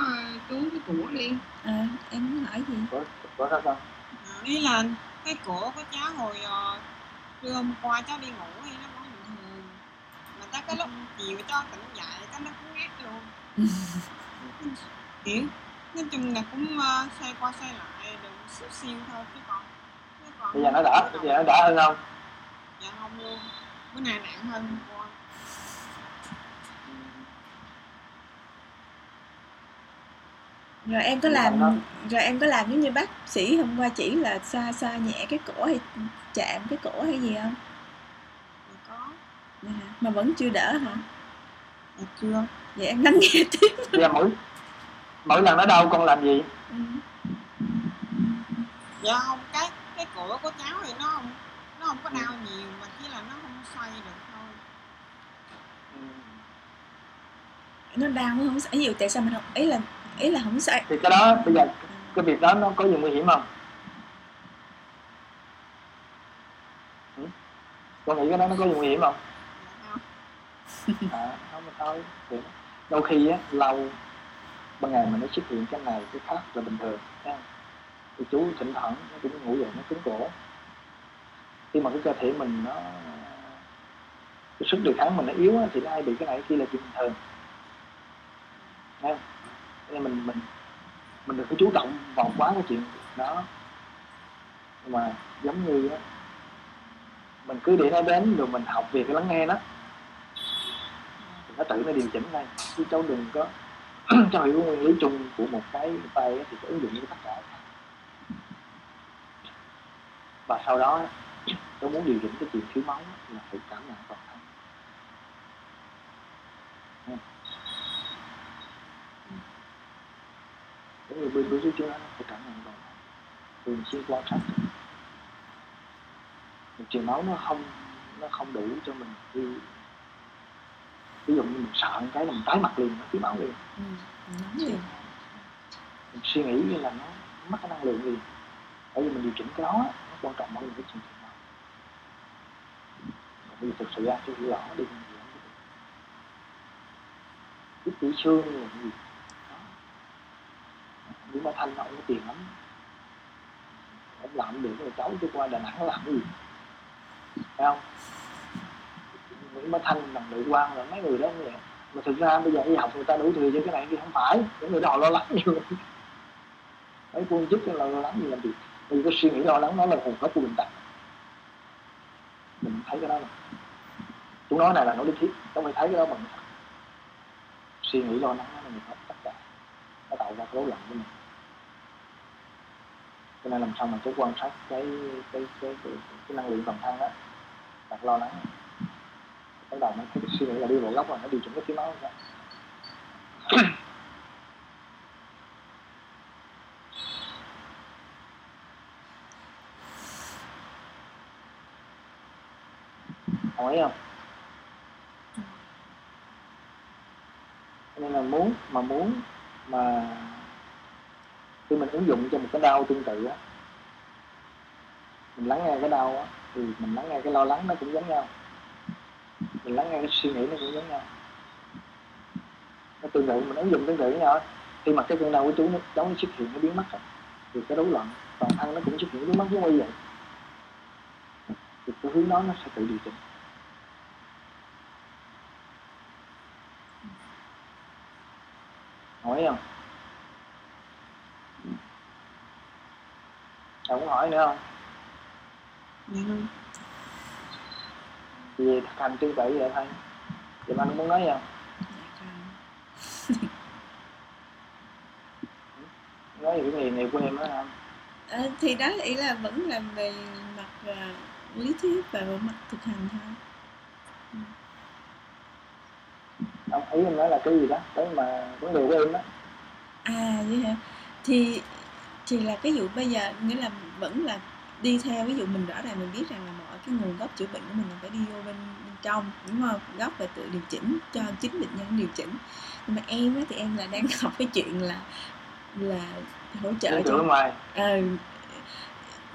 Speaker 2: chú cái của đi.
Speaker 3: À, em muốn hỏi gì?
Speaker 1: Có có sao không
Speaker 2: à, ý là cái cổ của cháu hồi uh, trưa hôm qua cháu đi ngủ thì nó vẫn bình thường. Mà tới cái lúc chiều cho tỉnh dậy cái nó cũng ngát luôn. Kiểu nói chung là cũng uh, xoay qua xoay lại được xíu xiu thôi chứ còn
Speaker 1: bây giờ nó đã bây giờ nó đã hơn không?
Speaker 2: Dạ không luôn. Bữa nay nặng hơn
Speaker 3: rồi em có làm rồi em có làm giống như bác sĩ hôm qua chỉ là xoa xoa nhẹ cái cổ hay chạm cái cổ hay gì không?
Speaker 2: Dạ có.
Speaker 3: Dạ. mà vẫn chưa đỡ hả?
Speaker 2: Dạ chưa.
Speaker 3: Vậy em lắng nghe tiếp.
Speaker 1: Giờ mỗi mỗi lần nó đau con làm gì? Ừ.
Speaker 2: dạ không cái cái cổ của cháu thì nó không nó không có đau nhiều mà chỉ là nó không xoay được thôi.
Speaker 3: Ừ. nó đau nó không xoay nhiều tại sao mình không ý là ý là không xoay
Speaker 1: thì cái đó bây giờ cái việc đó nó có gì nguy hiểm không? Ừ? con nghĩ cái đó nó có gì nguy hiểm không? À, không thôi đôi khi á lâu ban ngày mà nó xuất hiện cái này cái khác là bình thường nha thì chú thỉnh thoảng nó cũng ngủ dậy nó cứng cổ. Khi mà cái cơ thể mình nó cái sức đề kháng mình nó yếu thì nó hay bị cái này cái kia là chuyện bình thường. Nha nên mình mình mình đừng có chú trọng vào quá cái chuyện đó. Nhưng mà giống như đó, mình cứ để nó đến rồi mình học về cái lắng nghe đó thì nó tự nó điều chỉnh ngay. Chứ cháu đừng có cho hiểu nguyên lý chung của một cái tay thì sẽ ứng dụng với tất cả. Và sau đó cháu muốn điều chỉnh cái chuyện thiếu máu là phải cảm nhận toàn giống như bữa bữa trước chú nói phải cảm nhận thân thường xuyên quan sát. Truyền máu nó không nó không đủ cho mình khi ví dụ như mình sợ một cái là mình tái mặt liền nó thiếu máu liền. Ừ, mình suy nghĩ như là nó mất cái năng lượng liền. Bởi vì mình điều chỉnh cái đó nó quan trọng hơn cái chuyện truyền máu. Còn bây giờ thực sự ra tôi hiểu rõ đi cái tỷ xương là gì nhưng mà thanh ông có tiền lắm. Ông làm được rồi cháu tôi qua đà nẵng làm cái gì? Phải không? Nguyễn Bá Thanh bằng nội quan là mấy người đó như vậy. Mà thực ra bây giờ đi học người ta đủ thừa cho cái này thì không phải. Những người đó lo lắng nhiều mấy quân chức là lo lắng gì làm gì vì cái suy nghĩ lo lắng nó là nguồn gốc của bệnh tật. Mình thấy cái đó mà, chúng nói này là nói lý thuyết. Chúng phải thấy cái đó bằng suy nghĩ lo lắng nó là nguồn gốc tất cả. Nó tạo ra cái rối loạn của mình cho nên làm sao mà chú quan sát cái cái cái cái, cái năng lượng toàn thân đó đặt lo lắng. Bắt đầu nó cái suy nghĩ là đi vào góc rồi nó điều chỉnh cái tiếng máu ra hỏi không? Nên là muốn mà muốn mà khi mình ứng dụng cho một cái đau tương tự á, mình lắng nghe cái đau á, thì mình lắng nghe cái lo lắng nó cũng giống nhau. Mình lắng nghe cái suy nghĩ nó cũng giống nhau. Nó tương tự mình ứng dụng tương tự với nhau khi mà cái cơn đau của chú nó giống như xuất hiện nó biến mất rồi thì cái rối loạn toàn thân nó cũng xuất hiện biến mất giống như vậy. Thì cái hướng đó nó sẽ tự điều chỉnh. Hỏi không? Cháu muốn hỏi nữa không?
Speaker 3: Dạ không
Speaker 1: Vì thực hành tư vậy vậy thôi. Vậy anh muốn nói gì không? Dạ nói về cái nghề này của em đó không?
Speaker 3: À, thì đó ý là vẫn làm về mặt uh, lý thuyết và về mặt thực hành thôi.
Speaker 1: Ông ý em nói là cái gì đó? Cái mà vấn đề của em đó
Speaker 3: à vậy hả thì thì là cái dụ bây giờ nghĩa là vẫn là đi theo ví dụ mình rõ ràng mình biết rằng là mọi cái nguồn gốc chữa bệnh của mình là phải đi vô bên, bên trong đúng không? Gốc và tự điều chỉnh cho chính bệnh nhân điều chỉnh. Nhưng mà em á, thì em là đang học cái chuyện là là hỗ trợ
Speaker 1: cho ngoài.
Speaker 3: À,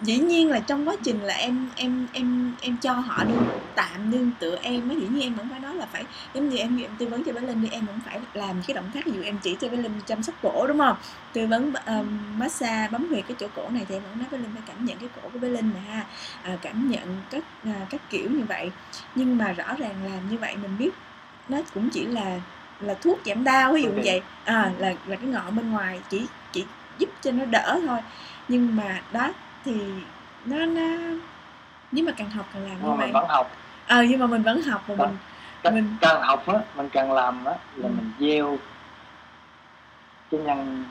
Speaker 3: dĩ nhiên là trong quá trình là em em em em cho họ đương tạm đương tựa em á dĩ nhiên em vẫn phải nói là phải giống như em em tư vấn cho bé linh đi em vẫn phải làm cái động tác ví dụ em chỉ cho bé linh chăm sóc cổ đúng không? Tư vấn um, massage bấm huyệt cái chỗ cổ này thì em vẫn nói bé linh phải cảm nhận cái cổ của bé linh nè ha. À, cảm nhận các à, các kiểu như vậy. Nhưng mà rõ ràng làm như vậy mình biết nó cũng chỉ là là thuốc giảm đau ví dụ như vậy. À là là cái ngọn bên ngoài chỉ chỉ giúp cho nó đỡ thôi. Nhưng mà đó thì nó nó nếu mà càng học càng làm
Speaker 1: như vậy mình vẫn học.
Speaker 3: Ờ nhưng mà mình vẫn học và mình
Speaker 1: càng, mình càng học á mình càng làm á là ừ. mình gieo cái nhân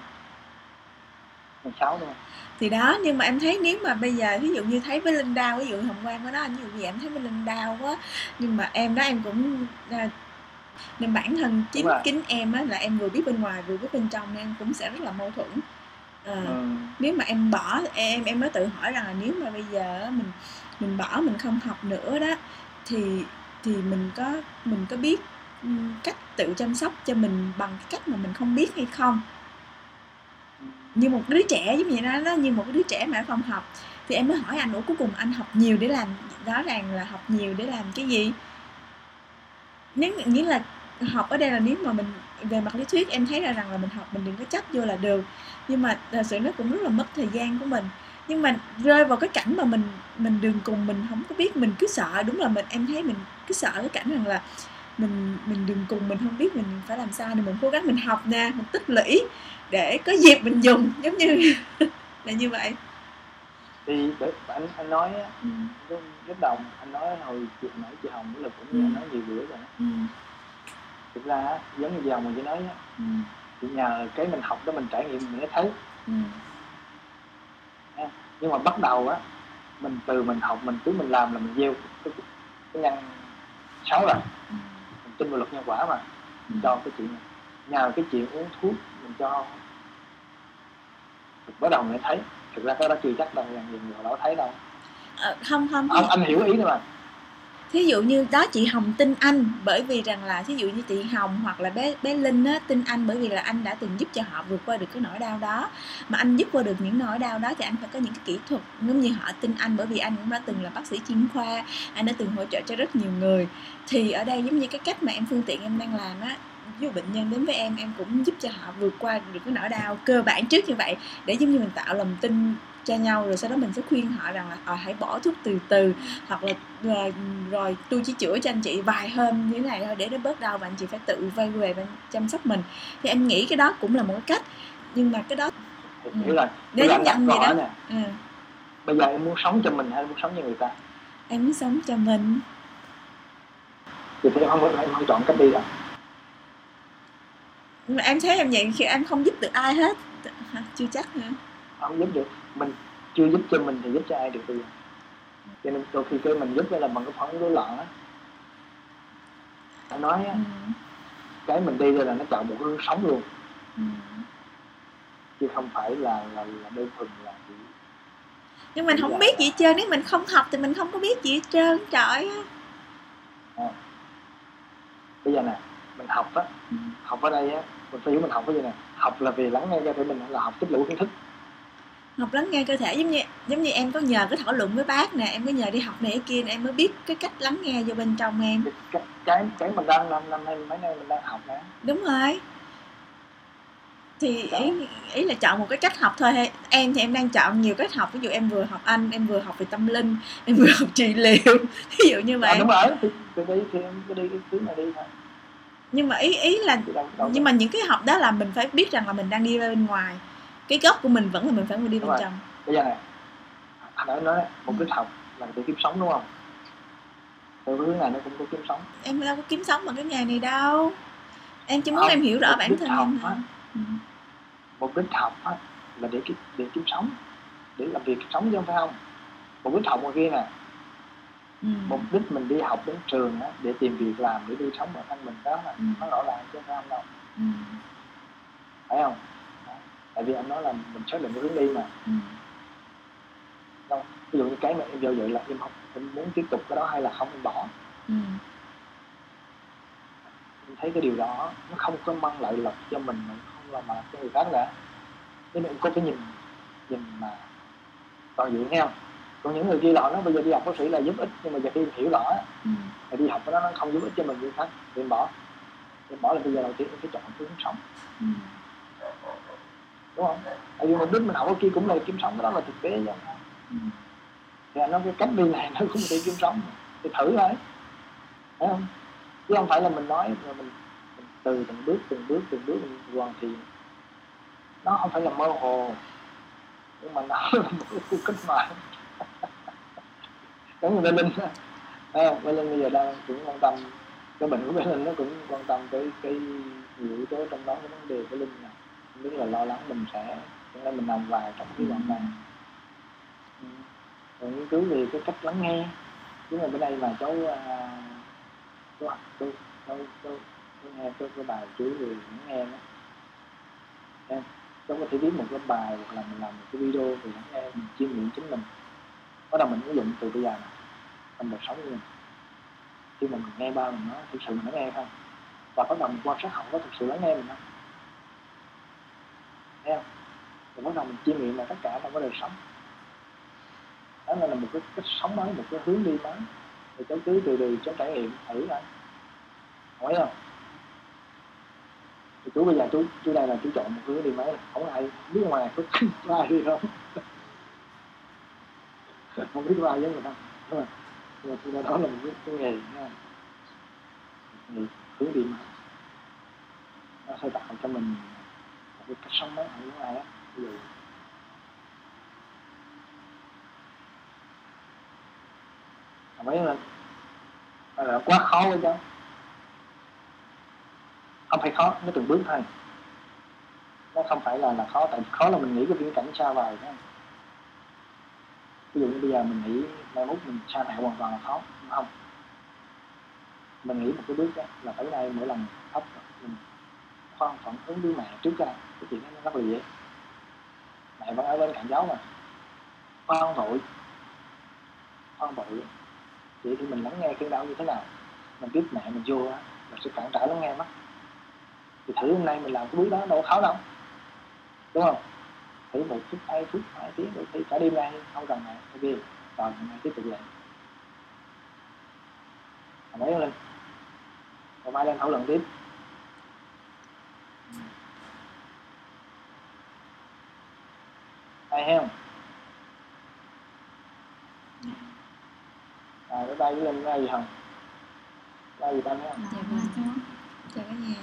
Speaker 1: mình sáu luôn.
Speaker 3: Thì đó nhưng mà em thấy nếu mà bây giờ ví dụ như thấy với linh đau ví dụ hồng quang có nói ví dụ gì em thấy với linh đau quá nhưng mà em đó em cũng à, nên bản thân chính kính em á là em vừa biết bên ngoài vừa biết bên trong nên em cũng sẽ rất là mâu thuẫn à, ừ. nếu mà em bỏ em em mới tự hỏi rằng là nếu mà bây giờ mình mình bỏ mình không học nữa đó thì thì mình có mình có biết cách tự chăm sóc cho mình bằng cái cách mà mình không biết hay không? Như một đứa trẻ giống như đó, đó như một đứa trẻ mà không học thì em mới hỏi anh ủa cuối cùng anh học nhiều để làm rõ ràng là học nhiều để làm cái gì? Nếu nghĩa là học ở đây là nếu mà mình về mặt lý thuyết em thấy ra rằng là mình học mình đừng có chấp vô là được nhưng mà thật sự nó cũng rất là mất thời gian của mình nhưng mà rơi vào cái cảnh mà mình mình đường cùng mình không có biết mình cứ sợ đúng là mình em thấy mình cứ sợ cái cảnh rằng là mình mình đừng cùng mình không biết mình phải làm sao thì mình cố gắng mình học nè mình tích lũy để có dịp mình dùng giống như là như vậy
Speaker 1: thì anh anh nói ừ. lúc đầu anh nói hồi chuyện nãy chị hồng là cũng ừ. nói nhiều bữa rồi ừ. thực ra giống như chị hồng mình chỉ nói ừ. Thì nhờ cái mình học đó mình trải nghiệm mình mới thấy. Ừ. nhưng mà bắt đầu á mình từ mình học mình cứ mình làm là mình gieo cái, cái nhân xấu rồi ừ. mình tin vào luật nhân quả mà. Mình cho cái chuyện này. Nhờ cái chuyện uống thuốc mình cho mình bắt đầu mới thấy. Thực ra cái đó chưa chắc đâu rằng nhiều người đó thấy đâu.
Speaker 3: À, không không.
Speaker 1: Anh, anh hiểu ý nữa mà
Speaker 3: ví dụ như đó chị Hồng tin anh bởi vì rằng là ví dụ như chị Hồng hoặc là bé bé Linh á, tin anh bởi vì là anh đã từng giúp cho họ vượt qua được cái nỗi đau đó. Mà anh giúp qua được những nỗi đau đó thì anh phải có những cái kỹ thuật, giống như họ tin anh bởi vì anh cũng đã từng là bác sĩ chuyên khoa, anh đã từng hỗ trợ cho rất nhiều người. Thì ở đây giống như cái cách mà em phương tiện em đang làm á, ví dụ bệnh nhân đến với em em cũng giúp cho họ vượt qua được cái nỗi đau cơ bản trước như vậy để giống như mình tạo lòng tin cho nhau rồi sau đó mình sẽ khuyên họ rằng là à, hãy bỏ thuốc từ từ hoặc là rồi, rồi tôi chỉ chữa cho anh chị vài hôm như thế này thôi để nó bớt đau và anh chị phải tự vay về và chăm sóc mình. Thì em nghĩ cái đó cũng là một cách nhưng mà cái đó
Speaker 1: nghĩa là
Speaker 3: nếu giống nhận vậy đó. nè.
Speaker 1: Ừ. bây giờ em muốn sống cho mình hay muốn sống cho người ta?
Speaker 3: Em muốn sống cho mình.
Speaker 1: Thì em không em không chọn cách đi đâu.
Speaker 3: Mà em thấy em vậy khi em không giúp được ai hết. Chưa chắc nữa
Speaker 1: không giúp được. Mình chưa giúp cho mình thì giúp cho ai được bây giờ? Cho nên đôi khi cái mình giúp là bằng cái phản ứng rối loạn á. Anh nói á, ừ. cái mình đi rồi là nó chọn một hướng sống luôn. Ừ. chứ không phải là là, là đơn thuần là chỉ
Speaker 3: nhưng mình không biết gì hết trơn. Nếu mình không học thì mình không có biết gì hết trơn. Trời
Speaker 1: à. bây giờ nè mình học á. Ừ. học ở đây á mình phải hiểu mình học cái gì nè. Học là vì lắng nghe cho thể mình là học tích lũy kiến thức
Speaker 3: học lắng nghe cơ thể giống như giống như em có nhờ cái thảo luận với bác nè em có nhờ đi học này kia nè, em mới biết cái cách lắng nghe vô bên trong em.
Speaker 1: Cái cái, cái mình đang năm năm nay mấy nay mình đang học nè.
Speaker 3: Đúng rồi. Thì ý, ý là chọn một cái cách học thôi. Em thì em đang chọn nhiều cách học. Ví dụ em vừa học anh em vừa học về tâm linh em vừa học trị liệu. Ví dụ như vậy. À,
Speaker 1: đúng rồi. Thì, thì đi thì em cứ đi cái thứ này đi thôi.
Speaker 3: Nhưng mà ý ý là đâu, đâu nhưng mà những cái học đó là mình phải biết rằng là mình đang đi ra bên ngoài cái gốc của mình vẫn là mình phải đi bên trong.
Speaker 1: Bây giờ này anh nói nói một cái học là để kiếm sống đúng không? Theo hướng này nó cũng có kiếm sống.
Speaker 3: Em đâu có kiếm sống bằng cái nghề này đâu. Em chỉ muốn không, em hiểu rõ bản thân em thôi.
Speaker 1: ừ. mục đích học á, là để kiếm để kiếm sống. Để làm việc sống chứ không phải không? Một đích học ngoài kia nè. Ừ. mục đích mình đi học đến trường á, để tìm việc làm để đi sống bản thân mình đó. Là ừ. nó rõ ràng chứ không phải không đâu. Ừ. phải không tại vì anh nói là mình xác định cái hướng đi mà. Ừ. Đâu, ví dụ như cái mà em do dự là em không em muốn tiếp tục cái đó hay là không em bỏ. Ừ. em thấy cái điều đó nó không có mang lại lộc cho mình mà không là mà cho người khác cả. Nên em có cái nhìn nhìn mà toàn diện nghe không? Còn những người kia là họ nói bây giờ đi học bác sĩ là giúp ích nhưng mà giờ khi em hiểu rõ ừ. là đi học cái đó nó không giúp ích cho mình người khác. Thì em bỏ. Em bỏ là bây giờ đầu tiên em phải chọn hướng sống. Ừ đúng không? Tại vì mình biết mình học ở kia cũng là kiếm sống đó là thực tế chứ ừ. thì nó cái cách đi này nó cũng thể kiếm sống. Thì thử thôi. Thấy không? Chứ không phải là mình nói mà mình, mình từ từng bước từng bước từng bước mình hoàn thiện. Nó không phải là mơ hồ. Nhưng mà nó là một cái cuộc cách mạng. Giống như linh à, Mê Linh bây giờ đang cũng quan tâm. Cái bệnh của Mê Linh nó cũng quan tâm tới cái nhiều yếu tố trong đó cái vấn đề của Linh này rất là lo lắng mình sẽ cho nên mình nằm vài trong cái đoạn này. Ừ. rồi nghiên cứu về cái cách lắng nghe chứ là bữa nay mà cháu uh, cháu cháu cháu cháu nghe cháu cái bài chú về lắng nghe đó. Em cháu có thể viết một cái bài hoặc là mình làm một cái video về lắng nghe mình chiêm nghiệm chính mình. Bắt đầu mình ứng dụng từ bây giờ này trong đời sống của mình. Khi mà mình nghe ba mình nói thực sự mình lắng nghe không và bắt đầu mình quan sát họ có thực sự lắng nghe mình không? Thấy không thì bắt đầu mình chiêm nghiệm là tất cả trong cái đời sống. Đó là một cái cách sống mới một cái hướng đi mới. Thì cháu cứ từ từ cháu trải nghiệm thử lại, hỏi không? Thì chú bây giờ chú chú đây là chú chọn một hướng đi mới. Không ai biết ngoài có có ai đi không. Không biết có ai với người ta. Nhưng mà đó là một cái, cái nghề nha hướng đi mới. Nó sẽ tạo cho mình được cái cách sống mới này giống ai á ví dụ mấy lên là quá khó với cháu không phải khó, nó từng bước thôi. Nó không phải là là khó, tại khó là mình nghĩ cái viễn cảnh xa vời đó ví dụ như bây giờ mình nghĩ mai mốt mình xa mẹ hoàn toàn là khó không? Mình nghĩ một cái bước đó là tới đây mỗi lần thấp mình khoan phận ứng với mẹ trước ra cái chuyện nó rất là dễ. Mẹ vẫn ở bên cạnh cháu mà. Khoan vội khoan vội vậy thì mình lắng nghe cơn đau như thế nào? Mình biết mẹ mình vô á là sẽ cản trở lắng nghe mất thì thử hôm nay mình làm cái bước đó đâu có khó đâu. Đúng không? Thử một phút hai phút, hai tiếng đôi khi cả đêm nay không cần này ok, rồi ngày tiếp tục lại mấy lên rồi mai lên thảo luận tiếp. hay không à cái ba lên em là gì hồng? Ba gì ta mấy không
Speaker 3: dạ vâng dạ cái nhà.